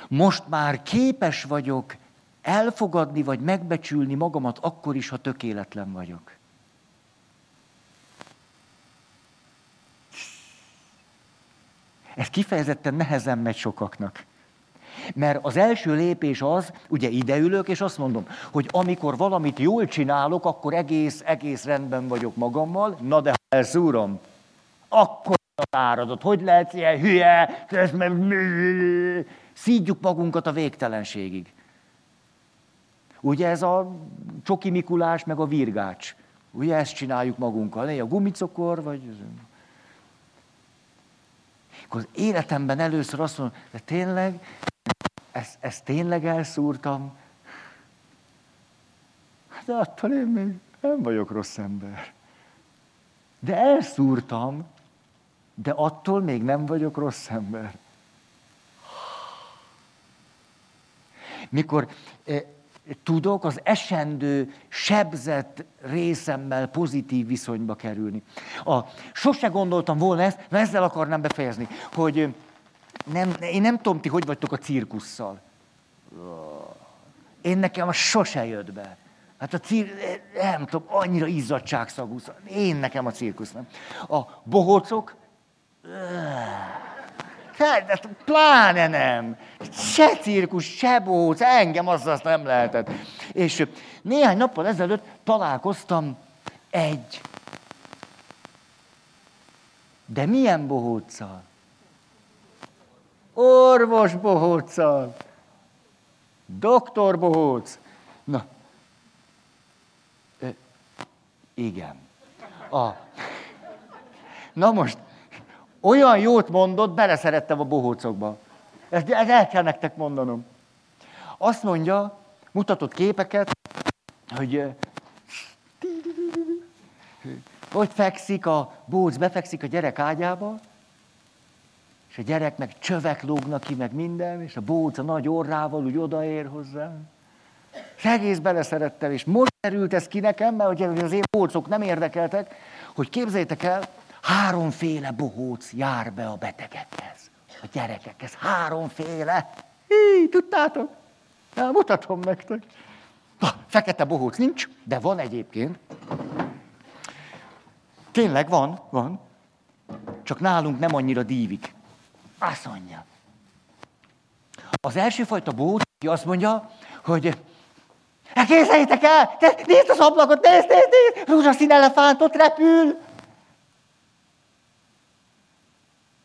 most már képes vagyok elfogadni vagy megbecsülni magamat akkor is, ha tökéletlen vagyok. Ez kifejezetten nehezen megy sokaknak. Mert az első lépés az, ugye ideülök, és azt mondom, hogy amikor valamit jól csinálok, akkor egész, egész rendben vagyok magammal, na de ha elszúrom, akkor az áradat, hogy lehet ilyen hülye, szídjuk magunkat a végtelenségig. Ugye ez a Csoki Mikulás, meg a virgács. Ugye ezt csináljuk magunkkal, a gumicokor, vagy... Akkor az életemben először azt mondom, de tényleg, ezt, ezt tényleg elszúrtam? de attól én még nem vagyok rossz ember. De elszúrtam, de attól még nem vagyok rossz ember. Mikor eh, tudok az esendő, sebzett részemmel pozitív viszonyba kerülni. A, sose gondoltam volna ezt, na ezzel akarnám befejezni, hogy nem, én nem tudom, ti hogy vagytok a cirkusszal. Én nekem a sose jött be. Hát a cir... nem tudom, annyira izzadságszagú. Én nekem a cirkusz nem. A bohócok, Hát, pláne nem. Se cirkus, se bóc, engem az azt nem lehetett. És néhány nappal ezelőtt találkoztam egy. De milyen bohóccal? Orvos bohóccal. Doktor bohóc. Na, Ö, igen. A, na most, olyan jót mondott, beleszerettem a bohócokba. Ezt, ezt el kell nektek mondanom. Azt mondja, mutatott képeket, hogy hogy fekszik a bóc, befekszik a gyerek ágyába, és a gyerek meg csövek lógnak ki, meg minden, és a bóc nagy orrával úgy odaér hozzá. És egész beleszerettem, és most derült ez ki nekem, mert az én bócok nem érdekeltek, hogy képzeljétek el, Háromféle bohóc jár be a betegekhez, a gyerekekhez. Háromféle. Hí, tudtátok? Na, mutatom nektek. Na, fekete bohóc nincs, de van egyébként. Tényleg van, van. Csak nálunk nem annyira dívik. Azt mondja. Az első fajta bohóc azt mondja, hogy Készítek el! Nézd az ablakot, nézd, nézd, nézd! Rózsaszín elefánt ott repül!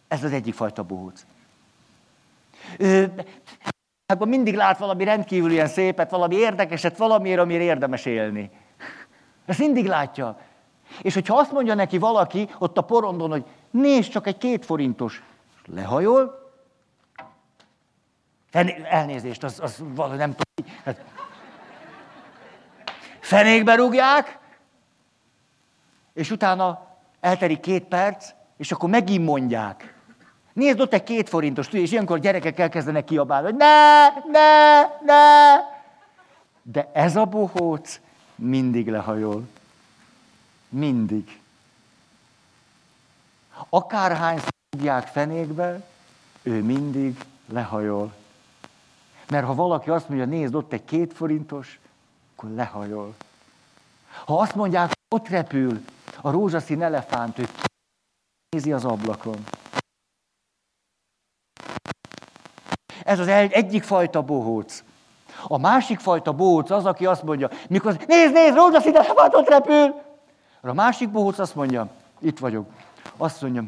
Ez az egyik fajta bohóc. Hát mindig lát valami rendkívül ilyen szépet, valami érdekeset, valamiért, amire érdemes élni. Ezt mindig látja. És hogyha azt mondja neki valaki ott a porondon, hogy nézd csak egy két forintos, lehajol, elnézést, az, az valahogy nem tudom. Hát, fenékbe rúgják, és utána elterik két perc, és akkor megint mondják. Nézd, ott egy két forintos, és ilyenkor gyerekek elkezdenek kiabálni, hogy ne, ne, ne. De ez a bohóc mindig lehajol. Mindig. Akárhány fogják fenékbe, ő mindig lehajol. Mert ha valaki azt mondja, nézd, ott egy két forintos, akkor lehajol. Ha azt mondják, ott repül a rózsaszín elefánt, ő nézi az ablakon. Ez az egyik fajta bohóc. A másik fajta bohóc az, aki azt mondja, mikor nézd, nézd, rózsaszín elefánt ott repül. A másik bohóc azt mondja, itt vagyok. Azt mondja,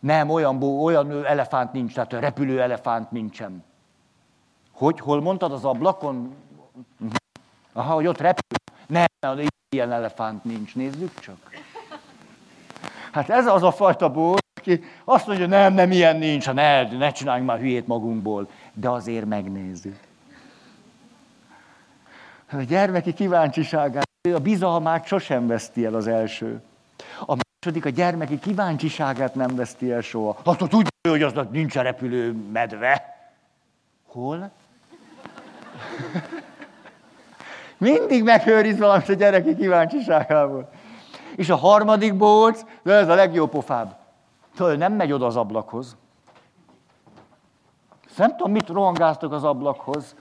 nem, olyan, bó, olyan elefánt nincs, tehát repülő elefánt nincsen. Hogy, hol mondtad az ablakon? Aha, hogy ott repül. Nem, ilyen elefánt nincs, nézzük csak. Hát ez az a fajta bohóc, aki azt mondja, nem, nem, ilyen nincs, ha ne, ne csináljunk már hülyét magunkból de azért megnézzük. A gyermeki kíváncsiságát, a bizalmát sosem veszti el az első. A gyermeki kíváncsiságát nem veszti el soha. Azt tudja, hogy aznak nincs a repülő medve. Hol? Mindig megőriz valamit a gyereki kíváncsiságából. És a harmadik bóc, de ez a legjobb pofább. Föl nem megy oda az ablakhoz. Nem tudom, mit rohangáztok az ablakhoz.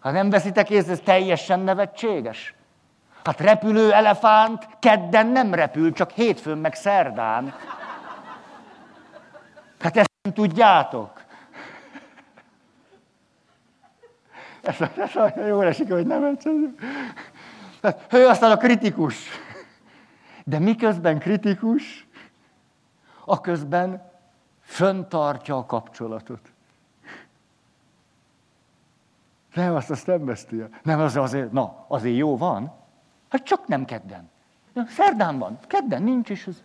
Hát nem veszitek észre, ez teljesen nevetséges. Hát repülő elefánt kedden nem repül, csak hétfőn meg szerdán. Hát ezt nem tudjátok. Ez, ez olyan jól esik, hogy nem hát, Ő aztán a kritikus. De miközben kritikus, a közben föntartja a kapcsolatot. Nem, azt, azt nem veszti. Nem, az azért, na, azért jó van. Hát csak nem kedden. Szerdán van, kedden nincs, és az...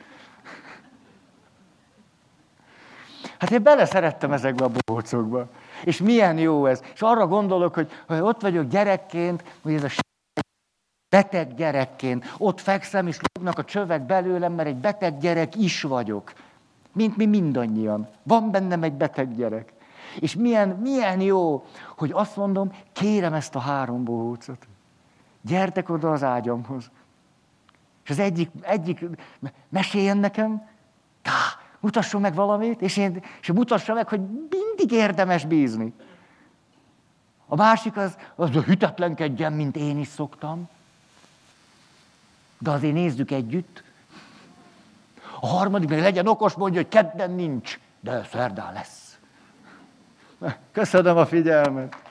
Hát én beleszerettem ezekbe a bohócokba. És milyen jó ez. És arra gondolok, hogy, hogy ott vagyok gyerekként, hogy ez a Beteg gyerekként. Ott fekszem, és lógnak a csövek belőlem, mert egy beteg gyerek is vagyok. Mint mi mindannyian. Van bennem egy beteg gyerek. És milyen, milyen jó, hogy azt mondom, kérem ezt a három bohócot. Gyertek oda az ágyamhoz. És az egyik, egyik meséljen nekem, tá, mutasson meg valamit, és, én, és mutassa meg, hogy mindig érdemes bízni. A másik az, az hütetlenkedjen, mint én is szoktam. De azért nézzük együtt. A harmadik meg legyen okos, mondja, hogy kedden nincs, de szerdán lesz. Köszönöm a figyelmet.